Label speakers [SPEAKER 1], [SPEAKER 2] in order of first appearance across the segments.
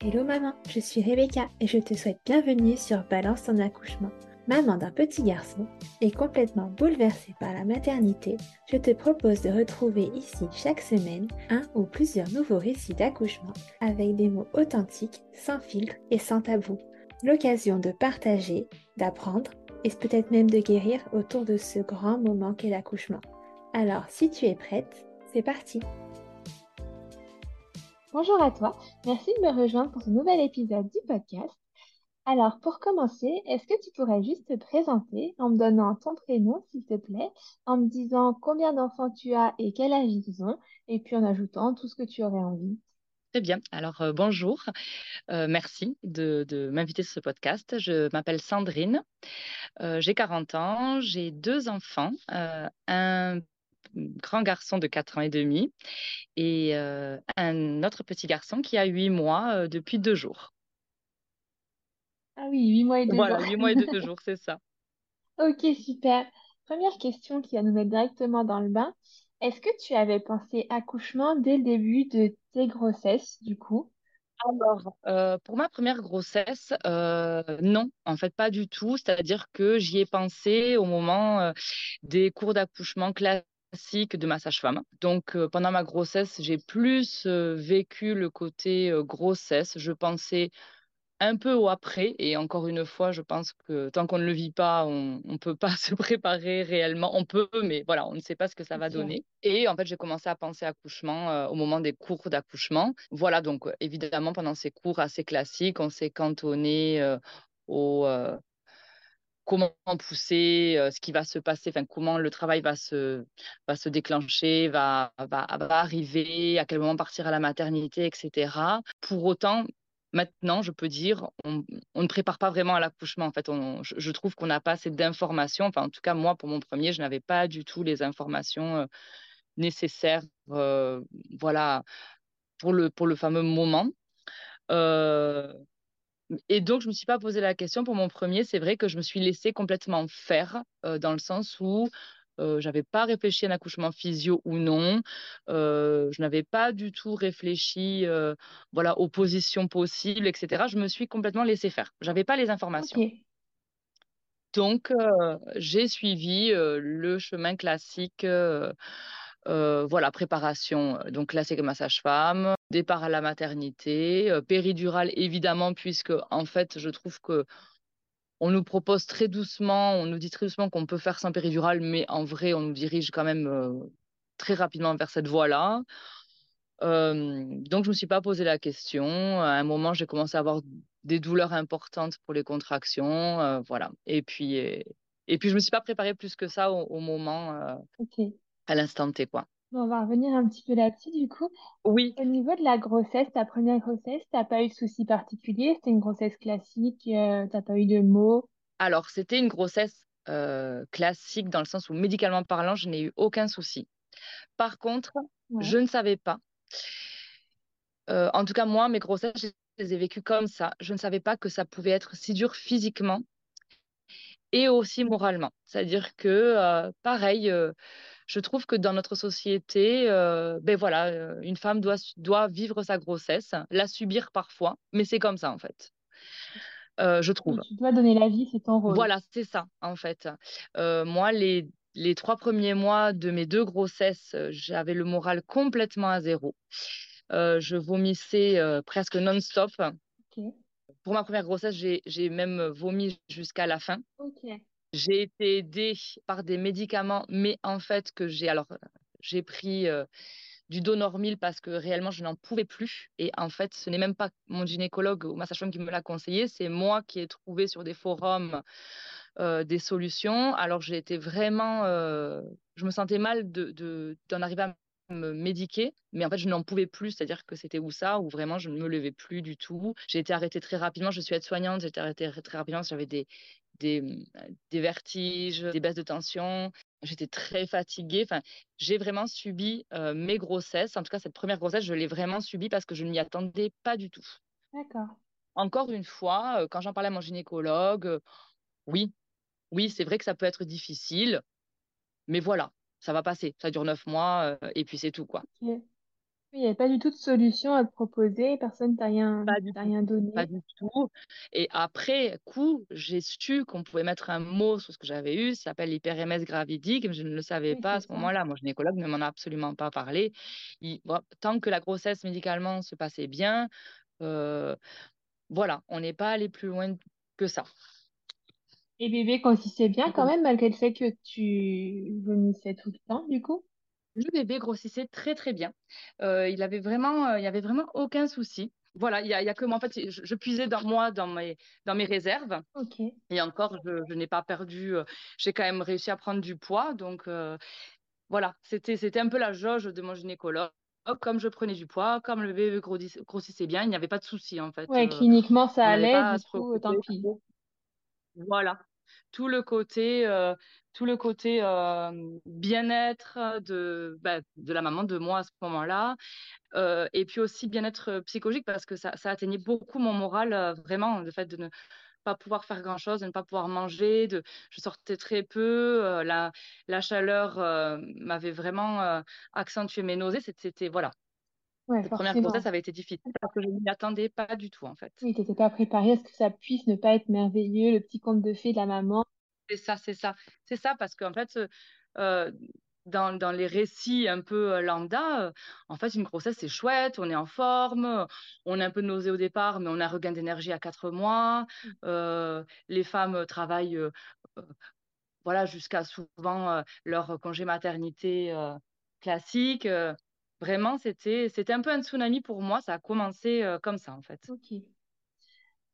[SPEAKER 1] Hello maman, je suis Rebecca et je te souhaite bienvenue sur Balance ton accouchement. Maman d'un petit garçon et complètement bouleversée par la maternité, je te propose de retrouver ici chaque semaine un ou plusieurs nouveaux récits d'accouchement avec des mots authentiques, sans filtre et sans tabou. L'occasion de partager, d'apprendre et peut-être même de guérir autour de ce grand moment qu'est l'accouchement. Alors si tu es prête, c'est parti Bonjour à toi, merci de me rejoindre pour ce nouvel épisode du podcast. Alors, pour commencer, est-ce que tu pourrais juste te présenter en me donnant ton prénom, s'il te plaît, en me disant combien d'enfants tu as et quel âge ils ont, et puis en ajoutant tout ce que tu aurais envie?
[SPEAKER 2] Très bien. Alors, euh, bonjour. Euh, merci de, m'inviter sur ce podcast. Je m'appelle Sandrine. Euh, j'ai 40 ans. J'ai deux enfants. un grand garçon de 4 ans et demi et euh, un autre petit garçon qui a 8 mois euh, depuis deux jours.
[SPEAKER 1] Ah oui, 8 mois et deux jours.
[SPEAKER 2] Voilà, 8 mois et deux jours, c'est ça.
[SPEAKER 1] Ok, super. Première question qui va nous mettre directement dans le bain. Est-ce que tu avais pensé accouchement dès le début de tes grossesses, du coup?
[SPEAKER 2] Alors, euh, pour ma première grossesse, non, en fait, pas du tout. C'est-à-dire que j'y ai pensé au moment des cours d'accouchement classiques classique de ma sage-femme. Donc, euh, pendant ma grossesse, j'ai plus euh, vécu le côté euh, grossesse. Je pensais un peu au après. Et encore une fois, je pense que tant qu'on ne le vit pas, on ne peut pas se préparer réellement. On peut, mais voilà, on ne sait pas ce que ça va donner. Et en fait, j'ai commencé à penser accouchement au moment des cours d'accouchement. Voilà, donc évidemment, pendant ces cours assez classiques, on s'est cantonné au comment pousser, euh, ce qui va se passer, comment le travail va se, va se déclencher, va, va, arriver, à quel moment partir à la maternité, etc. Pour autant, maintenant, je peux dire, on, ne prépare pas vraiment à l'accouchement. En fait, je, trouve qu'on n'a pas assez d'informations. Enfin, en tout cas, moi, pour mon premier, je n'avais pas du tout les informations euh, nécessaires, euh, voilà, pour le, pour le fameux moment. Et donc, je ne me suis pas posé la question pour mon premier. C'est vrai que je me suis laissée complètement faire, euh, dans le sens où euh, je n'avais pas réfléchi à un accouchement physio ou non. Euh, je n'avais pas du tout réfléchi voilà, aux positions possibles, etc. Je me suis complètement laissée faire. Je n'avais pas les informations. Donc, j'ai suivi le chemin classique. Voilà, préparation, donc là c'est ma sage-femme, départ à la maternité, euh, péridurale évidemment, puisque en fait, je trouve que on nous propose très doucement, on nous dit très doucement qu'on peut faire sans péridurale, mais en vrai, on nous dirige quand même très rapidement vers cette voie-là. Donc, je ne me suis pas posé la question. À un moment, j'ai commencé à avoir des douleurs importantes pour les contractions. voilà. Et puis, et, puis, je ne me suis pas préparée plus que ça au, moment, à l'instant T. Quoi
[SPEAKER 1] on va revenir un petit peu là-dessus, du coup.
[SPEAKER 2] Oui.
[SPEAKER 1] Au niveau de la grossesse, ta première grossesse, t'as pas eu de soucis particuliers? C'était une grossesse classique, euh, t'as pas eu de mots?
[SPEAKER 2] Alors, c'était une grossesse euh, classique dans le sens où, médicalement parlant, je n'ai eu aucun souci. Par contre, je ne savais pas. Euh, en tout cas, moi, mes grossesses, je les ai vécues comme ça. Je ne savais pas que ça pouvait être si dur physiquement et aussi moralement. C'est-à-dire que, pareil, je trouve que dans notre société, euh, ben voilà, euh, une femme doit, doit vivre sa grossesse, la subir parfois, mais c'est comme ça en fait. Euh, je trouve.
[SPEAKER 1] Tu dois donner la vie, c'est ton rôle.
[SPEAKER 2] Voilà, c'est ça en fait. moi, les, les trois premiers mois de mes deux grossesses, j'avais le moral complètement à zéro. je vomissais presque non-stop. Pour ma première grossesse, j'ai même vomi jusqu'à la fin. J'ai été aidée par des médicaments, mais en fait que j'ai alors j'ai pris euh, du Donormil parce que réellement je n'en pouvais plus. Et en fait, ce n'est même pas mon gynécologue ou ma qui me l'a conseillé, c'est moi qui ai trouvé sur des forums euh, des solutions. Alors j'ai été vraiment, euh, je me sentais mal de d'en arriver à me médiquer, mais en fait, je n'en pouvais plus, c'est-à-dire que c'était où ça, où vraiment je ne me levais plus du tout. J'ai été arrêtée très rapidement, je suis aide-soignante, j'ai été arrêtée très rapidement, j'avais des, des, des, vertiges, des baisses de tension. J'étais très fatiguée. Enfin, j'ai vraiment subi euh, mes grossesses. En tout cas, cette première grossesse, je l'ai vraiment subie parce que je ne m'y attendais pas du tout.
[SPEAKER 1] D'accord.
[SPEAKER 2] Encore une fois, euh, quand j'en parlais à mon gynécologue, euh, oui, oui, c'est vrai que ça peut être difficile, mais voilà, ça va passer. Ça dure neuf mois et puis c'est tout, quoi.
[SPEAKER 1] Oui, il n'y avait pas du tout de solution à te proposer, personne t'a rien,
[SPEAKER 2] Pas du
[SPEAKER 1] rien
[SPEAKER 2] Pas
[SPEAKER 1] donné.
[SPEAKER 2] du tout. Et après coup, j'ai su qu'on pouvait mettre un mot sur ce que j'avais eu. Ça s'appelle l'hyperémèse gravidique, mais je ne le savais
[SPEAKER 1] Oui,
[SPEAKER 2] pas à ce moment-là. Mon gynécologue ne m'en a absolument pas parlé. Il- bon, tant que la grossesse médicalement se passait bien, euh, voilà, on n'est pas allé plus loin que ça.
[SPEAKER 1] Et bébé grossissait bien quand même, malgré le fait que tu vomissais tout le temps, du coup?
[SPEAKER 2] Le bébé grossissait très très bien. Euh, il avait vraiment, euh, il y avait vraiment aucun souci. Voilà, il y a, il y a que moi. En fait, je, je puisais dans moi, dans mes, dans mes réserves.
[SPEAKER 1] Ok.
[SPEAKER 2] Et encore, je, je n'ai pas perdu. euh, j'ai quand même réussi à prendre du poids. Donc voilà, c'était, c'était un peu la jauge de mon gynécologue. Comme je prenais du poids, comme le bébé grossissait, bien, il n'y avait pas de souci en fait.
[SPEAKER 1] Ouais, cliniquement, ça allait, du coup, tant pis.
[SPEAKER 2] Voilà, tout le côté, euh, tout le côté euh, bien-être de, bah, de la maman, de moi à ce moment-là, euh, et puis aussi bien-être psychologique parce que ça, ça atteignait beaucoup mon moral, vraiment, le fait de ne pas pouvoir faire grand-chose, de ne pas pouvoir manger, de, je sortais très peu, la, la chaleur m'avait vraiment accentué mes nausées, c'était- voilà.
[SPEAKER 1] Ouais,
[SPEAKER 2] grossesse
[SPEAKER 1] forcément.
[SPEAKER 2] avait été difficile parce que je ne m'y attendais pas du tout en fait.
[SPEAKER 1] Oui, t'étais pas préparée à ce que ça puisse ne pas être merveilleux, le petit conte de fées de la maman.
[SPEAKER 2] C'est ça, c'est ça. C'est ça, parce qu'en fait, euh, dans, dans les récits un peu euh, lambda, euh, en fait, une grossesse, c'est chouette, on est en forme, on est un peu nausé au départ, mais on a un regain d'énergie à quatre mois. Euh, les femmes travaillent euh, euh, voilà, jusqu'à souvent euh, leur congé maternité euh, classique. Vraiment, c'était, c'était un peu un tsunami pour moi. Ça a commencé euh, comme ça, en fait.
[SPEAKER 1] Ok,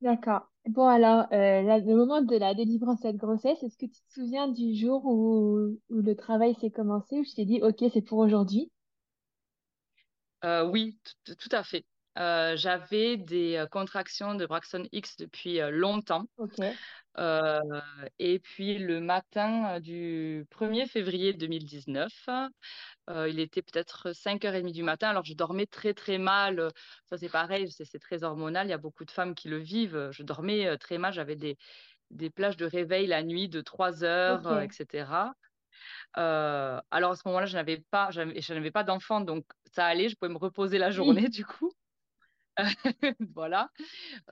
[SPEAKER 1] d'accord. Bon, alors, euh, le moment de la délivrance de cette grossesse, est-ce que tu te souviens du jour où, où le travail s'est commencé, où je t'ai dit, ok, c'est pour aujourd'hui?
[SPEAKER 2] Euh, oui, tout à fait. Euh, j'avais des euh, contractions de Braxton X depuis euh, longtemps. Euh, et puis le matin du 1er février 2019, euh, il était peut-être 5h30 du matin. Alors je dormais très très mal. Ça c'est pareil, c'est très hormonal. Il y a beaucoup de femmes qui le vivent. Je dormais très mal. J'avais des, des plages de réveil la nuit de 3 heures, euh,
[SPEAKER 1] ok.
[SPEAKER 2] etc. Euh, alors à ce moment-là, je n'avais pas, j'avais- je n'avais pas d'enfant, donc ça allait. Je pouvais me reposer la journée
[SPEAKER 1] Oui,
[SPEAKER 2] du coup. Voilà.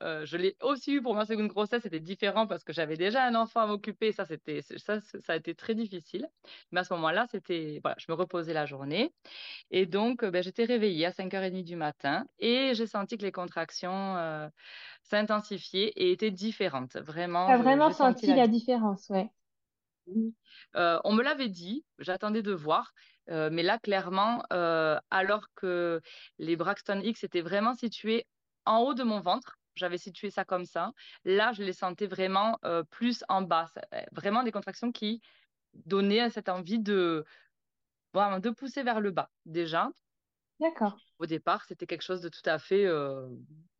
[SPEAKER 2] Euh, je l'ai aussi eu pour ma seconde grossesse, c'était différent parce que j'avais déjà un enfant à m'occuper. Ça, c'était, ça, ça a été très difficile. Mais à ce moment-là, c'était, voilà, je me reposais la journée. Et donc, ben, j'étais réveillée à 5h30 du matin et j'ai senti que les contractions euh, s'intensifiaient et étaient différentes. Vraiment, je-
[SPEAKER 1] vraiment
[SPEAKER 2] senti
[SPEAKER 1] senti
[SPEAKER 2] la
[SPEAKER 1] la différence, ouais.
[SPEAKER 2] oui. Euh, on me l'avait dit, j'attendais de voir, euh, mais là, clairement, euh, alors que les Braxton X étaient vraiment situés en haut de mon ventre, j'avais situé ça comme ça, là, je les sentais vraiment euh, plus en bas, vraiment des contractions qui donnaient cette envie de, vraiment, de pousser vers le bas. Déjà,
[SPEAKER 1] D'accord,
[SPEAKER 2] au départ, c'était quelque chose de tout à fait,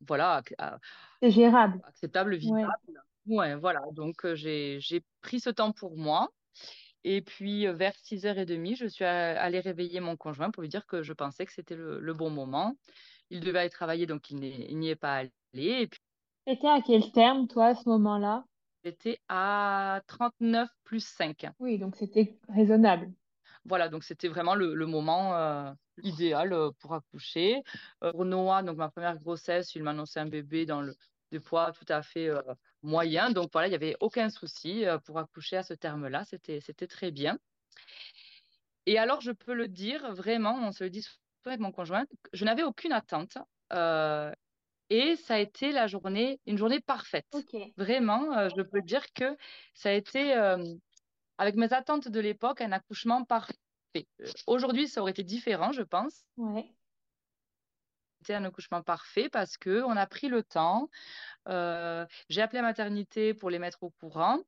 [SPEAKER 2] voilà,
[SPEAKER 1] gérable.
[SPEAKER 2] acceptable, vivable. Ouais, voilà, donc j'ai pris ce temps pour moi. Et puis, vers 6h30, je suis allée réveiller mon conjoint pour lui dire que je pensais que c'était le, le bon moment. Il devait aller travailler, donc il n'y est pas allé. Et puis,
[SPEAKER 1] T'étais à quel terme, toi, à ce moment-là?
[SPEAKER 2] j'étais à 39 plus 5.
[SPEAKER 1] Oui, donc c'était raisonnable.
[SPEAKER 2] Voilà, donc c'était vraiment le, le moment euh, idéal pour accoucher. Pour Noah, donc ma première grossesse, il m'annonçait un bébé dans le des poids tout à fait euh, moyen. Donc voilà, il n'y avait aucun souci pour accoucher à ce terme-là. C'était, c'était très bien. Et alors, je peux le dire, vraiment, on se le dit souvent avec mon conjoint, je n'avais aucune attente. euh, et ça a été la journée, une journée parfaite. Vraiment, euh, je peux dire que ça a été, euh, avec mes attentes de l'époque, un accouchement parfait. Aujourd'hui, ça aurait été différent, je pense.
[SPEAKER 1] ouais.
[SPEAKER 2] Un accouchement parfait parce que on a pris le temps. Euh, j'ai appelé la maternité pour les mettre au courant.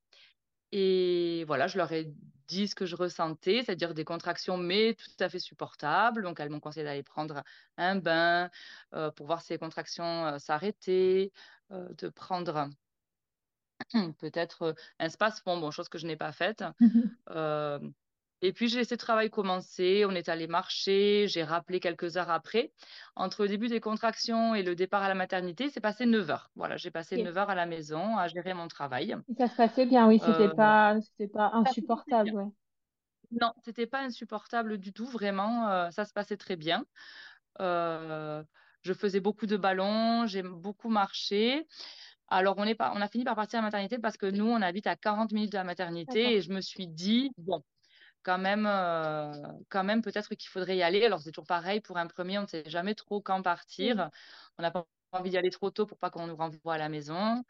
[SPEAKER 2] Et voilà, je leur ai dit ce que je ressentais, c'est-à-dire des contractions, mais tout à fait supportables. Donc, elles m'ont conseillé d'aller prendre un bain euh, pour voir si les contractions euh, s'arrêtaient, euh, de prendre peut-être un space-fond, bon, chose que je n'ai pas faite. Euh, et puis, j'ai laissé le travail commencer. On est allé marcher. J'ai rappelé quelques heures après. Entre le début des contractions et le départ à la maternité, c'est passé 9 heures. Voilà, j'ai passé
[SPEAKER 1] Ok.
[SPEAKER 2] 9 heures à la maison à gérer mon travail.
[SPEAKER 1] Et ça se passait bien, oui, c'était
[SPEAKER 2] Euh,
[SPEAKER 1] pas, pas insupportable, ouais.
[SPEAKER 2] Non, c'était pas insupportable du tout, vraiment, euh, ça se passait très bien. je faisais beaucoup de ballons, j'ai beaucoup marché. Alors, on, est on a fini par partir à la maternité parce que nous, on habite à 40 minutes de la maternité et je me suis dit, bon, quand même, euh, quand même peut-être qu'il faudrait y aller. Alors, c'est toujours pareil, pour un premier, on ne sait jamais trop quand partir. On n'a pas envie d'y aller trop tôt pour pas qu'on nous renvoie à la maison.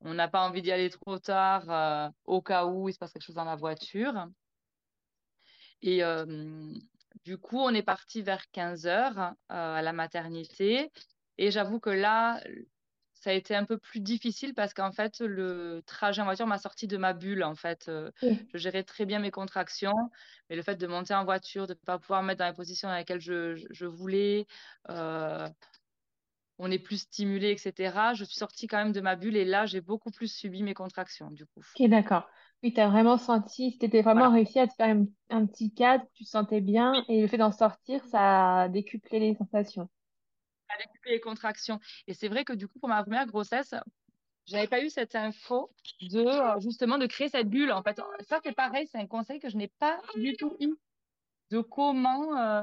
[SPEAKER 2] On n'a pas envie d'y aller trop tard euh, au cas où il se passe quelque chose dans la voiture. Et euh, du coup, on est parti vers 15 heures à la maternité. Et j'avoue que là, ça a été un peu plus difficile parce qu'en fait, le trajet en voiture m'a sorti de ma bulle. En fait, euh, je gérais très bien mes contractions, mais le fait de monter en voiture, de ne pas pouvoir me mettre dans les positions dans lesquelles je, voulais, euh, on est plus stimulé, etc. Je suis sortie quand même de ma bulle et là, j'ai beaucoup plus subi mes contractions, du coup.
[SPEAKER 1] Ok, d'accord. Oui, tu as vraiment senti, tu étais vraiment réussi à te faire un petit cadre, tu te sentais bien et le fait d'en sortir, ça a décuplé les sensations
[SPEAKER 2] les contractions. Et c'est vrai que du coup, pour ma première grossesse, j'avais pas eu cette info de euh, justement de créer cette bulle. En fait, ça c'est pareil, c'est un conseil que je n'ai pas du tout eu de comment euh,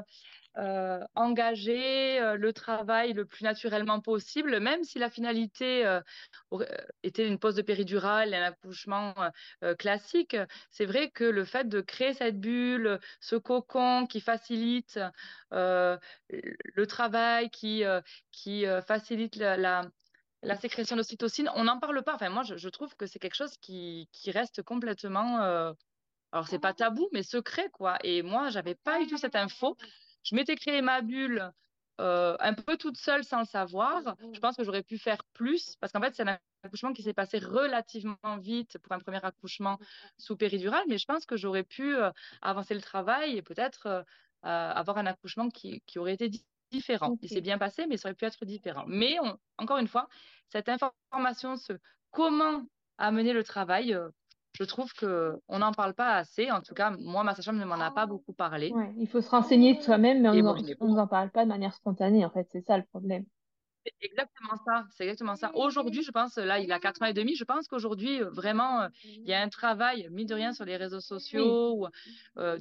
[SPEAKER 2] euh, engager euh, le travail le plus naturellement possible, même si la finalité était une pause de péridurale, un accouchement classique. C'est vrai que le fait de créer cette bulle, ce cocon qui facilite le travail, qui, facilite la, la sécrétion d'ocytocine, on n'en parle pas. Enfin, moi, je, trouve que c'est quelque chose qui reste complètement, alors c'est pas tabou, mais secret, quoi. Et moi, j'avais pas eu tout cette info je m'étais créé ma bulle euh, un peu toute seule sans le savoir. Je pense que j'aurais pu faire plus parce qu'en fait, c'est un accouchement qui s'est passé relativement vite pour un premier accouchement sous péridurale, mais je pense que j'aurais pu euh, avancer le travail et peut-être euh, avoir un accouchement qui, aurait été différent. Il s'est bien passé, mais ça aurait pu être différent. Mais encore une fois, cette information, ce comment amener le travail, je trouve qu'on n'en parle pas assez. En tout cas, moi, ma sage-femme ne m'en a pas beaucoup parlé.
[SPEAKER 1] Ouais, il faut se renseigner soi-même, mais on ne nous en parle pas de manière spontanée, en fait. C'est ça le problème.
[SPEAKER 2] C'est exactement ça. C'est exactement ça. Aujourd'hui, je pense, là, il a 4 ans et demi, je pense qu'aujourd'hui, euh, vraiment, euh, il y a un travail, mine de rien, sur les réseaux sociaux, ou, euh,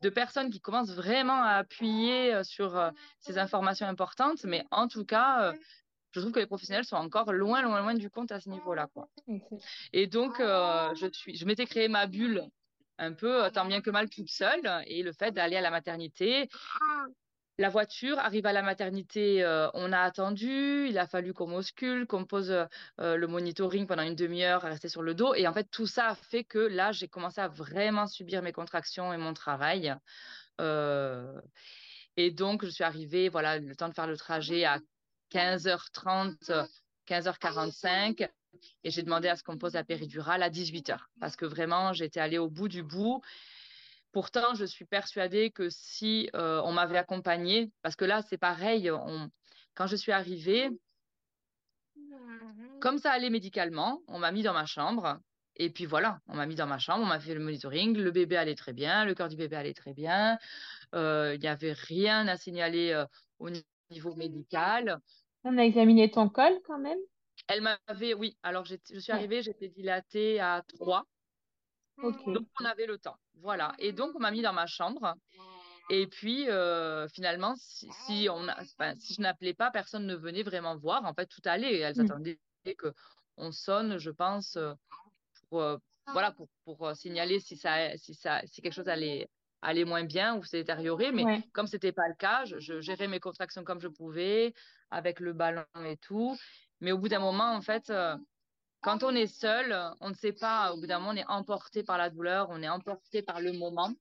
[SPEAKER 2] de, personnes qui commencent vraiment à appuyer sur ces informations importantes. Mais en tout cas, je trouve que les professionnels sont encore loin, loin, loin du compte à ce niveau-là. Quoi. Et donc, euh, je, suis, je m'étais créé ma bulle un peu euh, tant bien que mal toute seule. Et le fait d'aller à la maternité, la voiture arrive à la maternité, euh, on a attendu, il a fallu qu'on muscule, qu'on pose le monitoring pendant une demi-heure rester sur le dos. Et en fait, tout ça a fait que là, j'ai commencé à vraiment subir mes contractions et mon travail. et donc, je suis arrivée, voilà, le temps de faire le trajet à 15h30, 15h45. Et j'ai demandé à ce qu'on pose la péridurale à 18h parce que vraiment, j'étais allée au bout du bout. Pourtant, je suis persuadée que si euh, on m'avait accompagnée, parce que là, c'est pareil, quand je suis arrivée, comme ça allait médicalement, on m'a mis dans ma chambre. Et puis voilà, on m'a mis dans ma chambre, on m'a fait le monitoring, le bébé allait très bien, le cœur du bébé allait très bien, euh, il n'y avait rien à signaler euh, au niveau médical.
[SPEAKER 1] On a examiné ton col quand même
[SPEAKER 2] Elle m'avait, oui. Alors, je suis arrivée, j'étais dilatée à 3. Donc, on avait le temps. Voilà. Et donc, on m'a mis dans ma chambre. Et puis, euh, finalement, si, on si je n'appelais pas, personne ne venait vraiment voir. En fait, tout allait. Elles mm. attendaient qu'on sonne, je pense, euh, pour, euh, voilà, pour, pour signaler si, ça, si, ça, si quelque chose allait, aller moins bien ou se détériorer. Mais comme comme c'était pas le cas, je, gérais mes contractions comme je pouvais, avec le ballon et tout. Mais au bout d'un moment, en fait, euh, quand on est seul, on ne sait pas. Au bout d'un moment, on est emporté par la douleur, on est emporté par le moment.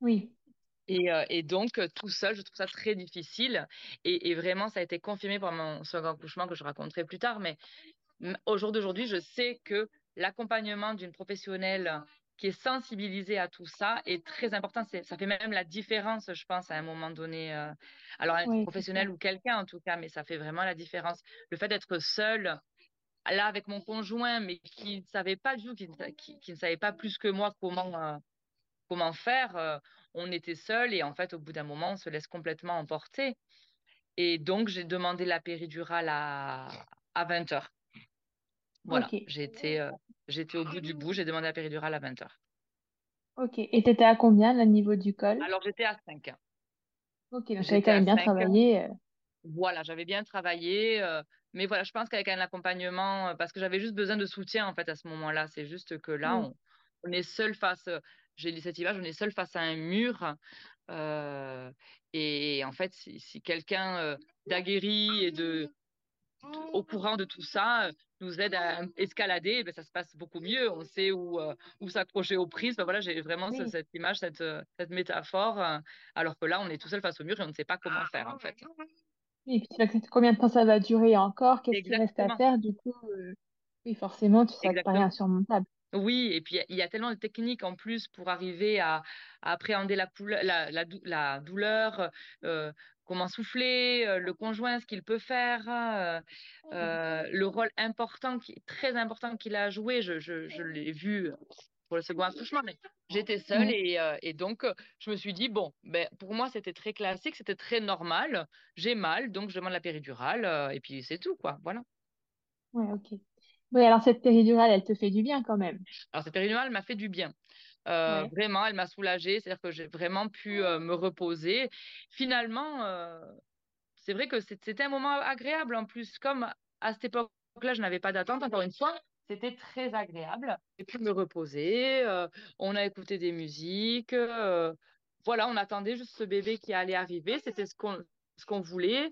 [SPEAKER 1] Oui.
[SPEAKER 2] Et, euh, et, donc, tout seul, je trouve ça très difficile. Et, et, vraiment, ça a été confirmé par mon second accouchement que je raconterai plus tard. Mais au jour d'aujourd'hui, je sais que l'accompagnement d'une professionnelle qui est sensibilisé à tout ça est très important. Ça fait même la différence, je pense, à un moment donné. Euh, alors, un professionnel ou quelqu'un, en tout cas, mais ça fait vraiment la différence. Le fait d'être seul, là, avec mon conjoint, mais qui ne savait pas du tout, qui, ne savait pas plus que moi comment, euh, comment faire, euh, on était seul et en fait, au bout d'un moment, on se laisse complètement emporter. Et donc, j'ai demandé la péridurale à, à 20 heures. Voilà, j'étais J'étais au bout du bout, j'ai demandé la péridurale à 20h.
[SPEAKER 1] Ok, et tu étais à combien, le niveau du col?
[SPEAKER 2] Alors, j'étais à 5.
[SPEAKER 3] Ok, donc j'avais quand même bien travaillé. Euh.
[SPEAKER 2] Voilà, j'avais bien travaillé. Euh, mais voilà, je pense qu'avec un accompagnement, parce que j'avais juste besoin de soutien en fait à ce moment-là. C'est juste que là, on, on, est seul face. J'ai cette image, on est seul face à un mur. et en fait, si, si quelqu'un d'aguerri et de au courant de tout ça, nous aide à escalader, ben, ça se passe beaucoup mieux. On sait où, euh, où s'accrocher au prisme. Ben, voilà, j'ai vraiment cette image, cette, euh, cette métaphore. Euh, alors que là, on est tout seul face au mur et on ne sait pas comment faire, en fait.
[SPEAKER 3] Et puis, combien de temps ça va durer encore? Qu'est-ce qu'il reste à faire Du coup, oui, forcément, tu sais, ça paraît insurmontable.
[SPEAKER 2] Oui, et puis il y, a tellement de techniques en plus pour arriver à, appréhender la, la, la, la douleur, comment souffler, euh, le conjoint, ce qu'il peut faire, euh, euh, le rôle important, qui, très important qu'il a joué. Je, je, l'ai vu pour le second accouchement, mais j'étais seule et, et, donc je me suis dit, bon, ben, pour moi c'était très classique, c'était très normal. J'ai mal, donc je demande la péridurale et puis c'est tout, quoi. Voilà.
[SPEAKER 3] Ouais, ok. Oui, alors cette péridurale, elle te fait du bien quand même.
[SPEAKER 2] Alors cette péridurale m'a fait du bien. Euh, vraiment, elle m'a soulagée, c'est-à-dire que j'ai vraiment pu euh, me reposer. Finalement, euh, c'est vrai que c'était un moment agréable en plus, comme à cette époque-là, je n'avais pas d'attente, encore une fois, c'était très agréable. J'ai pu me reposer, on a écouté des musiques, voilà, on attendait juste ce bébé qui allait arriver, c'était ce qu'on ce qu'on voulait.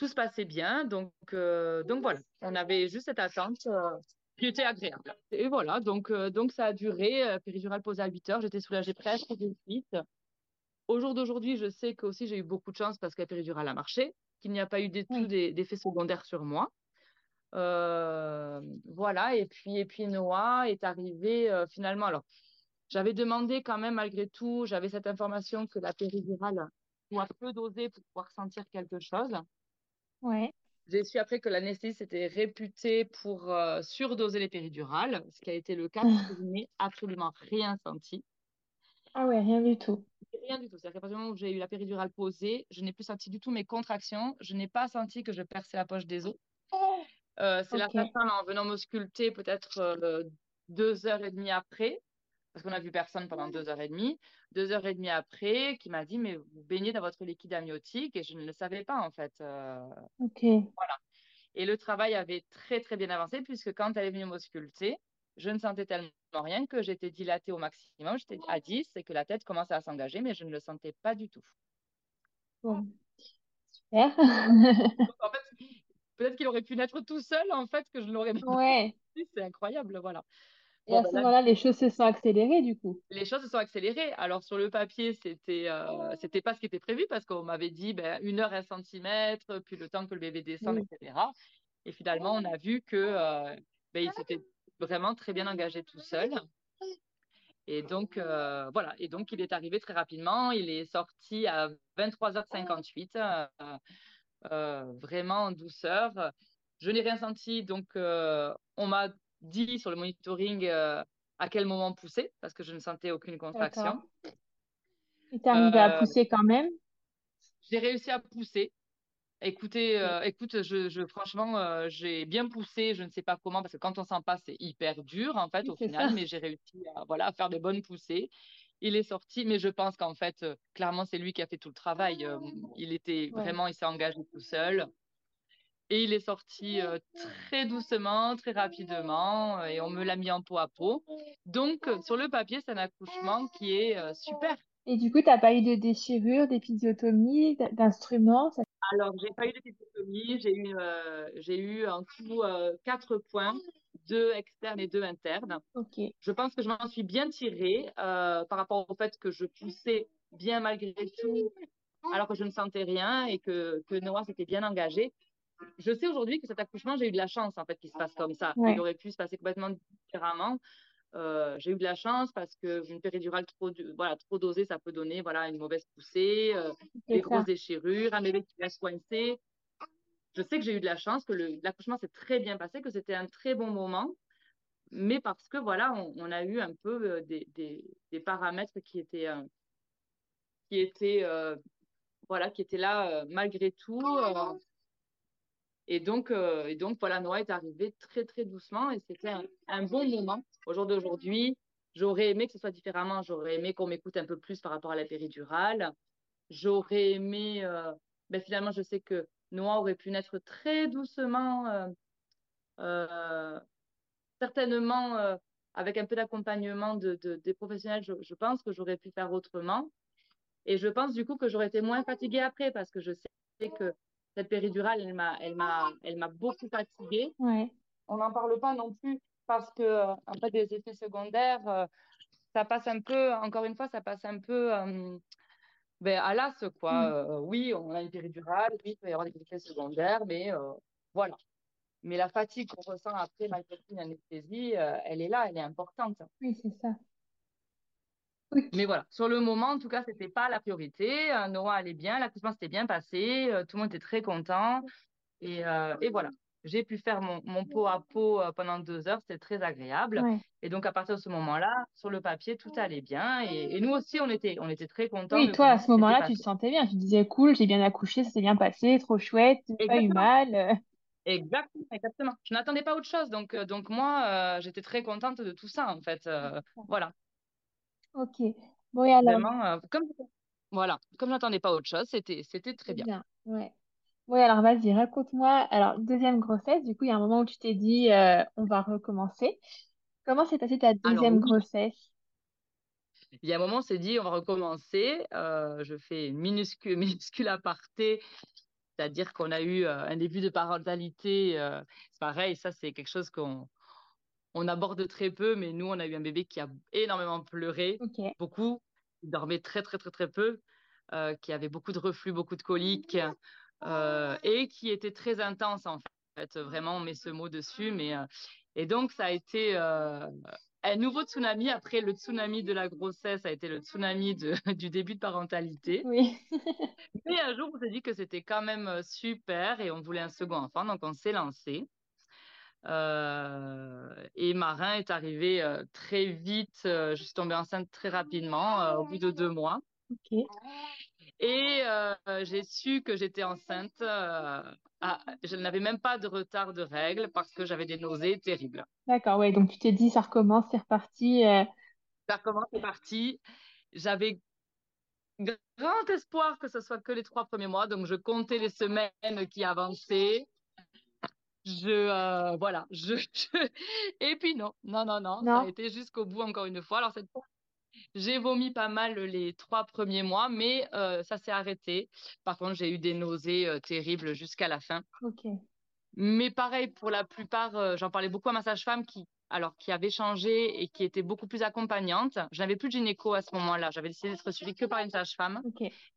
[SPEAKER 2] Tout se passait bien, donc, donc voilà, on avait juste cette attente qui était agréable. Et voilà, donc, euh, donc ça a duré, euh, péridurale posée à 8 heures, j'étais soulagée presque de suite. Au jour d'aujourd'hui, je sais que aussi j'ai eu beaucoup de chance parce que la péridurale a marché, qu'il n'y a pas eu du tout d'effets secondaires sur moi. Euh, voilà, et puis, et puis Noah est arrivé finalement. Alors, j'avais demandé quand même, malgré tout, j'avais cette information que la péridurale doit peu doser pour pouvoir sentir quelque chose.
[SPEAKER 3] Ouais.
[SPEAKER 2] J'ai su après que l'anesthésiste était réputée pour euh, surdoser les péridurales, ce qui a été le cas, je n'ai absolument rien senti.
[SPEAKER 3] Ah ouais, rien du tout.
[SPEAKER 2] Rien du tout. C'est-à-dire qu'à partir du moment où j'ai eu la péridurale posée, je n'ai plus senti du tout mes contractions. Je n'ai pas senti que je perçais la poche des os. Euh, c'est la personne en venant m'ausculter peut-être euh, deux heures et demie après, parce qu'on a vu personne pendant deux heures et demie, deux heures et demie après, qui m'a dit mais vous baignez dans votre liquide amniotique et je ne le savais pas en fait. Euh.
[SPEAKER 3] ok.
[SPEAKER 2] Voilà. Et le travail avait très très bien avancé puisque quand elle est venue m'ausculter, je ne sentais tellement rien que j'étais dilatée au maximum, j'étais à 10 et que la tête commençait à s'engager, mais je ne le sentais pas du tout.
[SPEAKER 3] Bon. Super.
[SPEAKER 2] en fait, peut-être qu'il aurait pu naître tout seul en fait que je ne l'aurais pas.
[SPEAKER 3] Ouais.
[SPEAKER 2] C'est incroyable, voilà.
[SPEAKER 3] Et à ce ben moment-là, les choses se sont accélérées du coup.
[SPEAKER 2] Les choses se sont accélérées. Alors sur le papier, c'était euh, c'était pas ce qui était prévu parce qu'on m'avait dit ben, une heure un centimètre, puis le temps que le bébé descende, etc. Et finalement, on a vu que euh, ben, il s'était vraiment très bien engagé tout seul. Et donc euh, voilà. Et donc il est arrivé très rapidement. Il est sorti à 23h58, vraiment en douceur. Je n'ai rien senti, donc on m'a dit sur le monitoring euh, à quel moment pousser, parce que je ne sentais aucune contraction.
[SPEAKER 3] Tu es arrivé à euh, pousser quand même?
[SPEAKER 2] J'ai réussi à pousser. Écoutez, euh, écoute, je, je franchement, j'ai bien poussé, je ne sais pas comment, parce que quand on s'en passe, c'est hyper dur, en fait, au final, mais j'ai réussi à, voilà, à faire de bonnes poussées. Il est sorti, mais je pense qu'en fait, clairement, c'est lui qui a fait tout le travail. il était vraiment, il s'est engagé tout seul. Et il est sorti euh, très doucement, très rapidement, euh, et on me l'a mis en peau à peau. Donc, euh, sur le papier, c'est un accouchement qui est super.
[SPEAKER 3] Et du coup, tu n'as pas eu de déchirure, d'épisiotomie, d'instruments
[SPEAKER 2] Alors, j'ai pas eu d'épisiotomie. J'ai eu, j'ai eu en tout quatre points, deux externes et deux internes.
[SPEAKER 3] Ok.
[SPEAKER 2] Je pense que je m'en suis bien tirée par rapport au fait que je poussais bien malgré tout, alors que je ne sentais rien et que, que Noah s'était bien engagé je sais aujourd'hui que cet accouchement, j'ai eu de la chance en fait qu'il se passe comme ça. Il aurait pu se passer complètement différemment. Euh, j'ai eu de la chance parce que une péridurale trop, voilà, trop dosée, ça peut donner voilà, une mauvaise poussée, euh, des grosses déchirures, un bébé qui reste coincé. Je sais que j'ai eu de la chance, que l'accouchement s'est très bien passé, que c'était un très bon moment, mais parce que voilà, on, a eu un peu euh, des, des, des, paramètres qui étaient, qui étaient, voilà, qui étaient là malgré tout. Et donc, euh, et donc voilà, Noah est arrivé très, très doucement et c'était un, bon moment. Au jour d'aujourd'hui, j'aurais aimé que ce soit différemment. J'aurais aimé qu'on m'écoute un peu plus par rapport à la péridurale. j'aurais aimé, ben finalement, je sais que Noah aurait pu naître très doucement, certainement avec un peu d'accompagnement de, des professionnels, je, pense que j'aurais pu faire autrement. Et je pense du coup que j'aurais été moins fatiguée après parce que je sais que cette péridurale, elle m'a, elle m'a, elle m'a beaucoup fatiguée.
[SPEAKER 3] Ouais.
[SPEAKER 2] On n'en parle pas non plus parce que en fait des effets secondaires, euh, ça passe un peu, encore une fois, ça passe un peu euh, ben, à l'as quoi. Mm. Euh, oui, on a une péridurale, oui, il peut y avoir des effets secondaires, mais voilà. Mais la fatigue qu'on ressent après une anesthésie, elle est là, elle est importante.
[SPEAKER 3] Oui, c'est ça.
[SPEAKER 2] Mais voilà, sur le moment, en tout cas, c'était pas la priorité. Noah allait bien, l'accouchement s'était bien passé, tout le monde était très content. Et, et voilà, j'ai pu faire mon, mon, pot à pot pendant deux heures, c'était très agréable. Et donc, à partir de ce moment-là, sur le papier, tout allait bien. Et, nous aussi, on était, on était très contents.
[SPEAKER 3] Oui, toi, à ce moment-là, tu te sentais bien. Tu disais, cool, j'ai bien accouché, ça s'est bien passé, trop chouette, pas eu mal.
[SPEAKER 2] Exactement, exactement. Je n'attendais pas autre chose. Donc, donc moi, j'étais très contente de tout ça, en fait. voilà.
[SPEAKER 3] Ok. Bon, et alors,
[SPEAKER 2] Vraiment, euh, comme, voilà, comme je n'attendais pas autre chose, c'était, c'était très bien.
[SPEAKER 3] bien. Ouais. Ouais, alors vas-y, raconte-moi. Alors, deuxième grossesse, du coup, il y a un moment où tu t'es dit, euh, on va recommencer. Comment s'est passée ta deuxième grossesse?
[SPEAKER 2] Il y a un moment, on s'est dit, on va recommencer. Euh, je fais une minuscule, minuscule aparté, c'est-à-dire qu'on a eu un début de parentalité. c'est pareil, ça, c'est quelque chose qu'on on aborde très peu, mais nous, on a eu un bébé qui a énormément pleuré, beaucoup. Il dormait très, très, très, très peu, euh, qui avait beaucoup de reflux, beaucoup de coliques, euh, et qui était très intense, en fait. Vraiment, on met ce mot dessus. Mais, euh, et donc, ça a été un nouveau tsunami. Après le tsunami de la grossesse, ça a été le tsunami du début de parentalité.
[SPEAKER 3] Oui.
[SPEAKER 2] mais un jour, on s'est dit que c'était quand même super et on voulait un second enfant, donc on s'est lancé. Euh, et Marin est arrivé euh, très vite. Euh, je suis tombée enceinte très rapidement, au bout de deux mois. Et j'ai su que j'étais enceinte. je n'avais même pas de retard de règles parce que j'avais des nausées terribles.
[SPEAKER 3] D'accord, ouais. Donc tu t'es dit, ça recommence, c'est reparti.
[SPEAKER 2] Ça recommence, c'est parti. J'avais grand espoir que ce soit que les trois premiers mois. Donc je comptais les semaines qui avançaient je euh, voilà je, et puis non non non non, ça a été jusqu'au bout encore une fois. Alors cette fois j'ai vomi pas mal les trois premiers mois mais euh, ça s'est arrêté. Par contre j'ai eu des nausées euh, terribles jusqu'à la fin.
[SPEAKER 3] Ok.
[SPEAKER 2] Mais pareil pour la plupart j'en parlais beaucoup à ma sage-femme qui alors qui avait changé et qui était beaucoup plus accompagnante. Je n'avais plus de gynéco à ce moment-là. J'avais décidé d'être suivie que par une sage-femme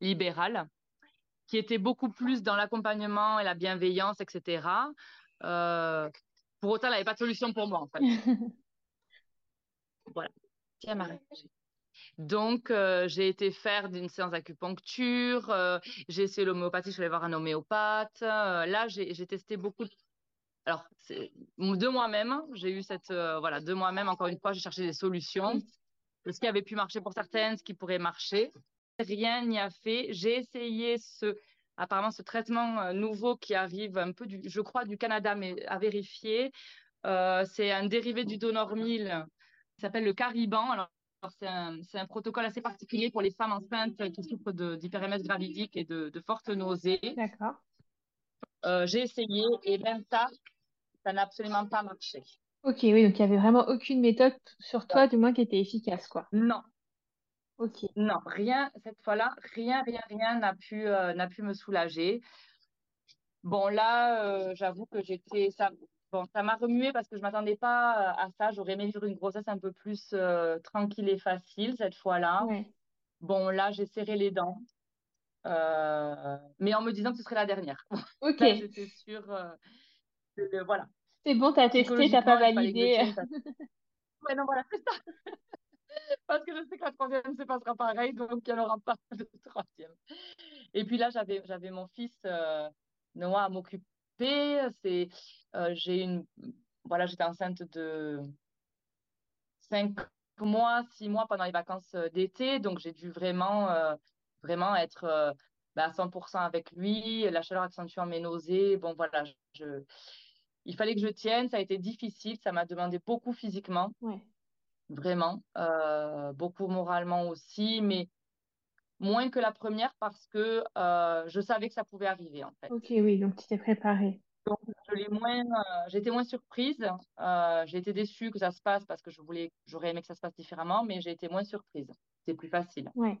[SPEAKER 2] libérale qui était beaucoup plus dans l'accompagnement et la bienveillance etc euh, pour autant, elle n'avait pas de solution pour moi, en fait. voilà. Tiens, Marie. Donc, euh, j'ai été faire une séance d'acupuncture, euh, j'ai essayé l'homéopathie, je suis allée voir un homéopathe. là, j'ai testé beaucoup. De... Alors, de moi-même, j'ai eu cette. voilà, de moi-même, encore une fois, j'ai cherché des solutions. Ce qui avait pu marcher pour certaines, ce qui pourrait marcher. Rien n'y a fait. J'ai essayé ce apparemment ce traitement euh, nouveau qui arrive un peu, du, je crois, du Canada, mais à vérifier. Euh, c'est un dérivé du Donormil qui s'appelle le Cariban. Alors, c'est un, un, protocole assez particulier pour les femmes enceintes qui souffrent d'hyperémèse gravidique et de, de fortes nausées.
[SPEAKER 3] D'accord.
[SPEAKER 2] Euh, j'ai essayé et même ça, ça n'a absolument pas marché.
[SPEAKER 3] Ok, oui, donc il n'y avait vraiment aucune méthode sur toi, du moins, qui était efficace, quoi.
[SPEAKER 2] Non,
[SPEAKER 3] Ok.
[SPEAKER 2] Non, rien, cette fois-là, rien, rien, rien n'a pu, euh, n'a pu me soulager. Bon, là, euh, j'avoue que j'étais, ça, bon, ça m'a remué parce que je m'attendais pas à ça. J'aurais aimé vivre une grossesse un peu plus euh, tranquille et facile cette fois-là. Bon, là, j'ai serré les dents, mais en me disant que ce serait la dernière.
[SPEAKER 3] Ok.
[SPEAKER 2] Là, j'étais sûre voilà.
[SPEAKER 3] C'est bon, t'as testé, t'as pas validé.
[SPEAKER 2] Ouais, non, voilà, c'est ça. parce que je sais que la troisième se passera pareil, donc il n'y aura pas de troisième. Et puis là, j'avais, mon fils euh, Noah à m'occuper. Euh, j'étais enceinte de cinq mois, six mois pendant les vacances euh, d'été, donc j'ai dû vraiment, vraiment être bah, à 100% avec lui. La chaleur accentuant mes nausées. Il fallait que je tienne. Ça a été difficile. Ça m'a demandé beaucoup physiquement.
[SPEAKER 3] Ouais
[SPEAKER 2] vraiment, euh, beaucoup moralement aussi, mais moins que la première parce que je savais que ça pouvait arriver, en fait.
[SPEAKER 3] Ok, oui, donc tu t'es préparée.
[SPEAKER 2] Donc, je moins, j'étais moins surprise. j'ai été déçue que ça se passe parce que je voulais, j'aurais aimé que ça se passe différemment, mais j'ai été moins surprise. C'est plus facile.
[SPEAKER 3] Ouais.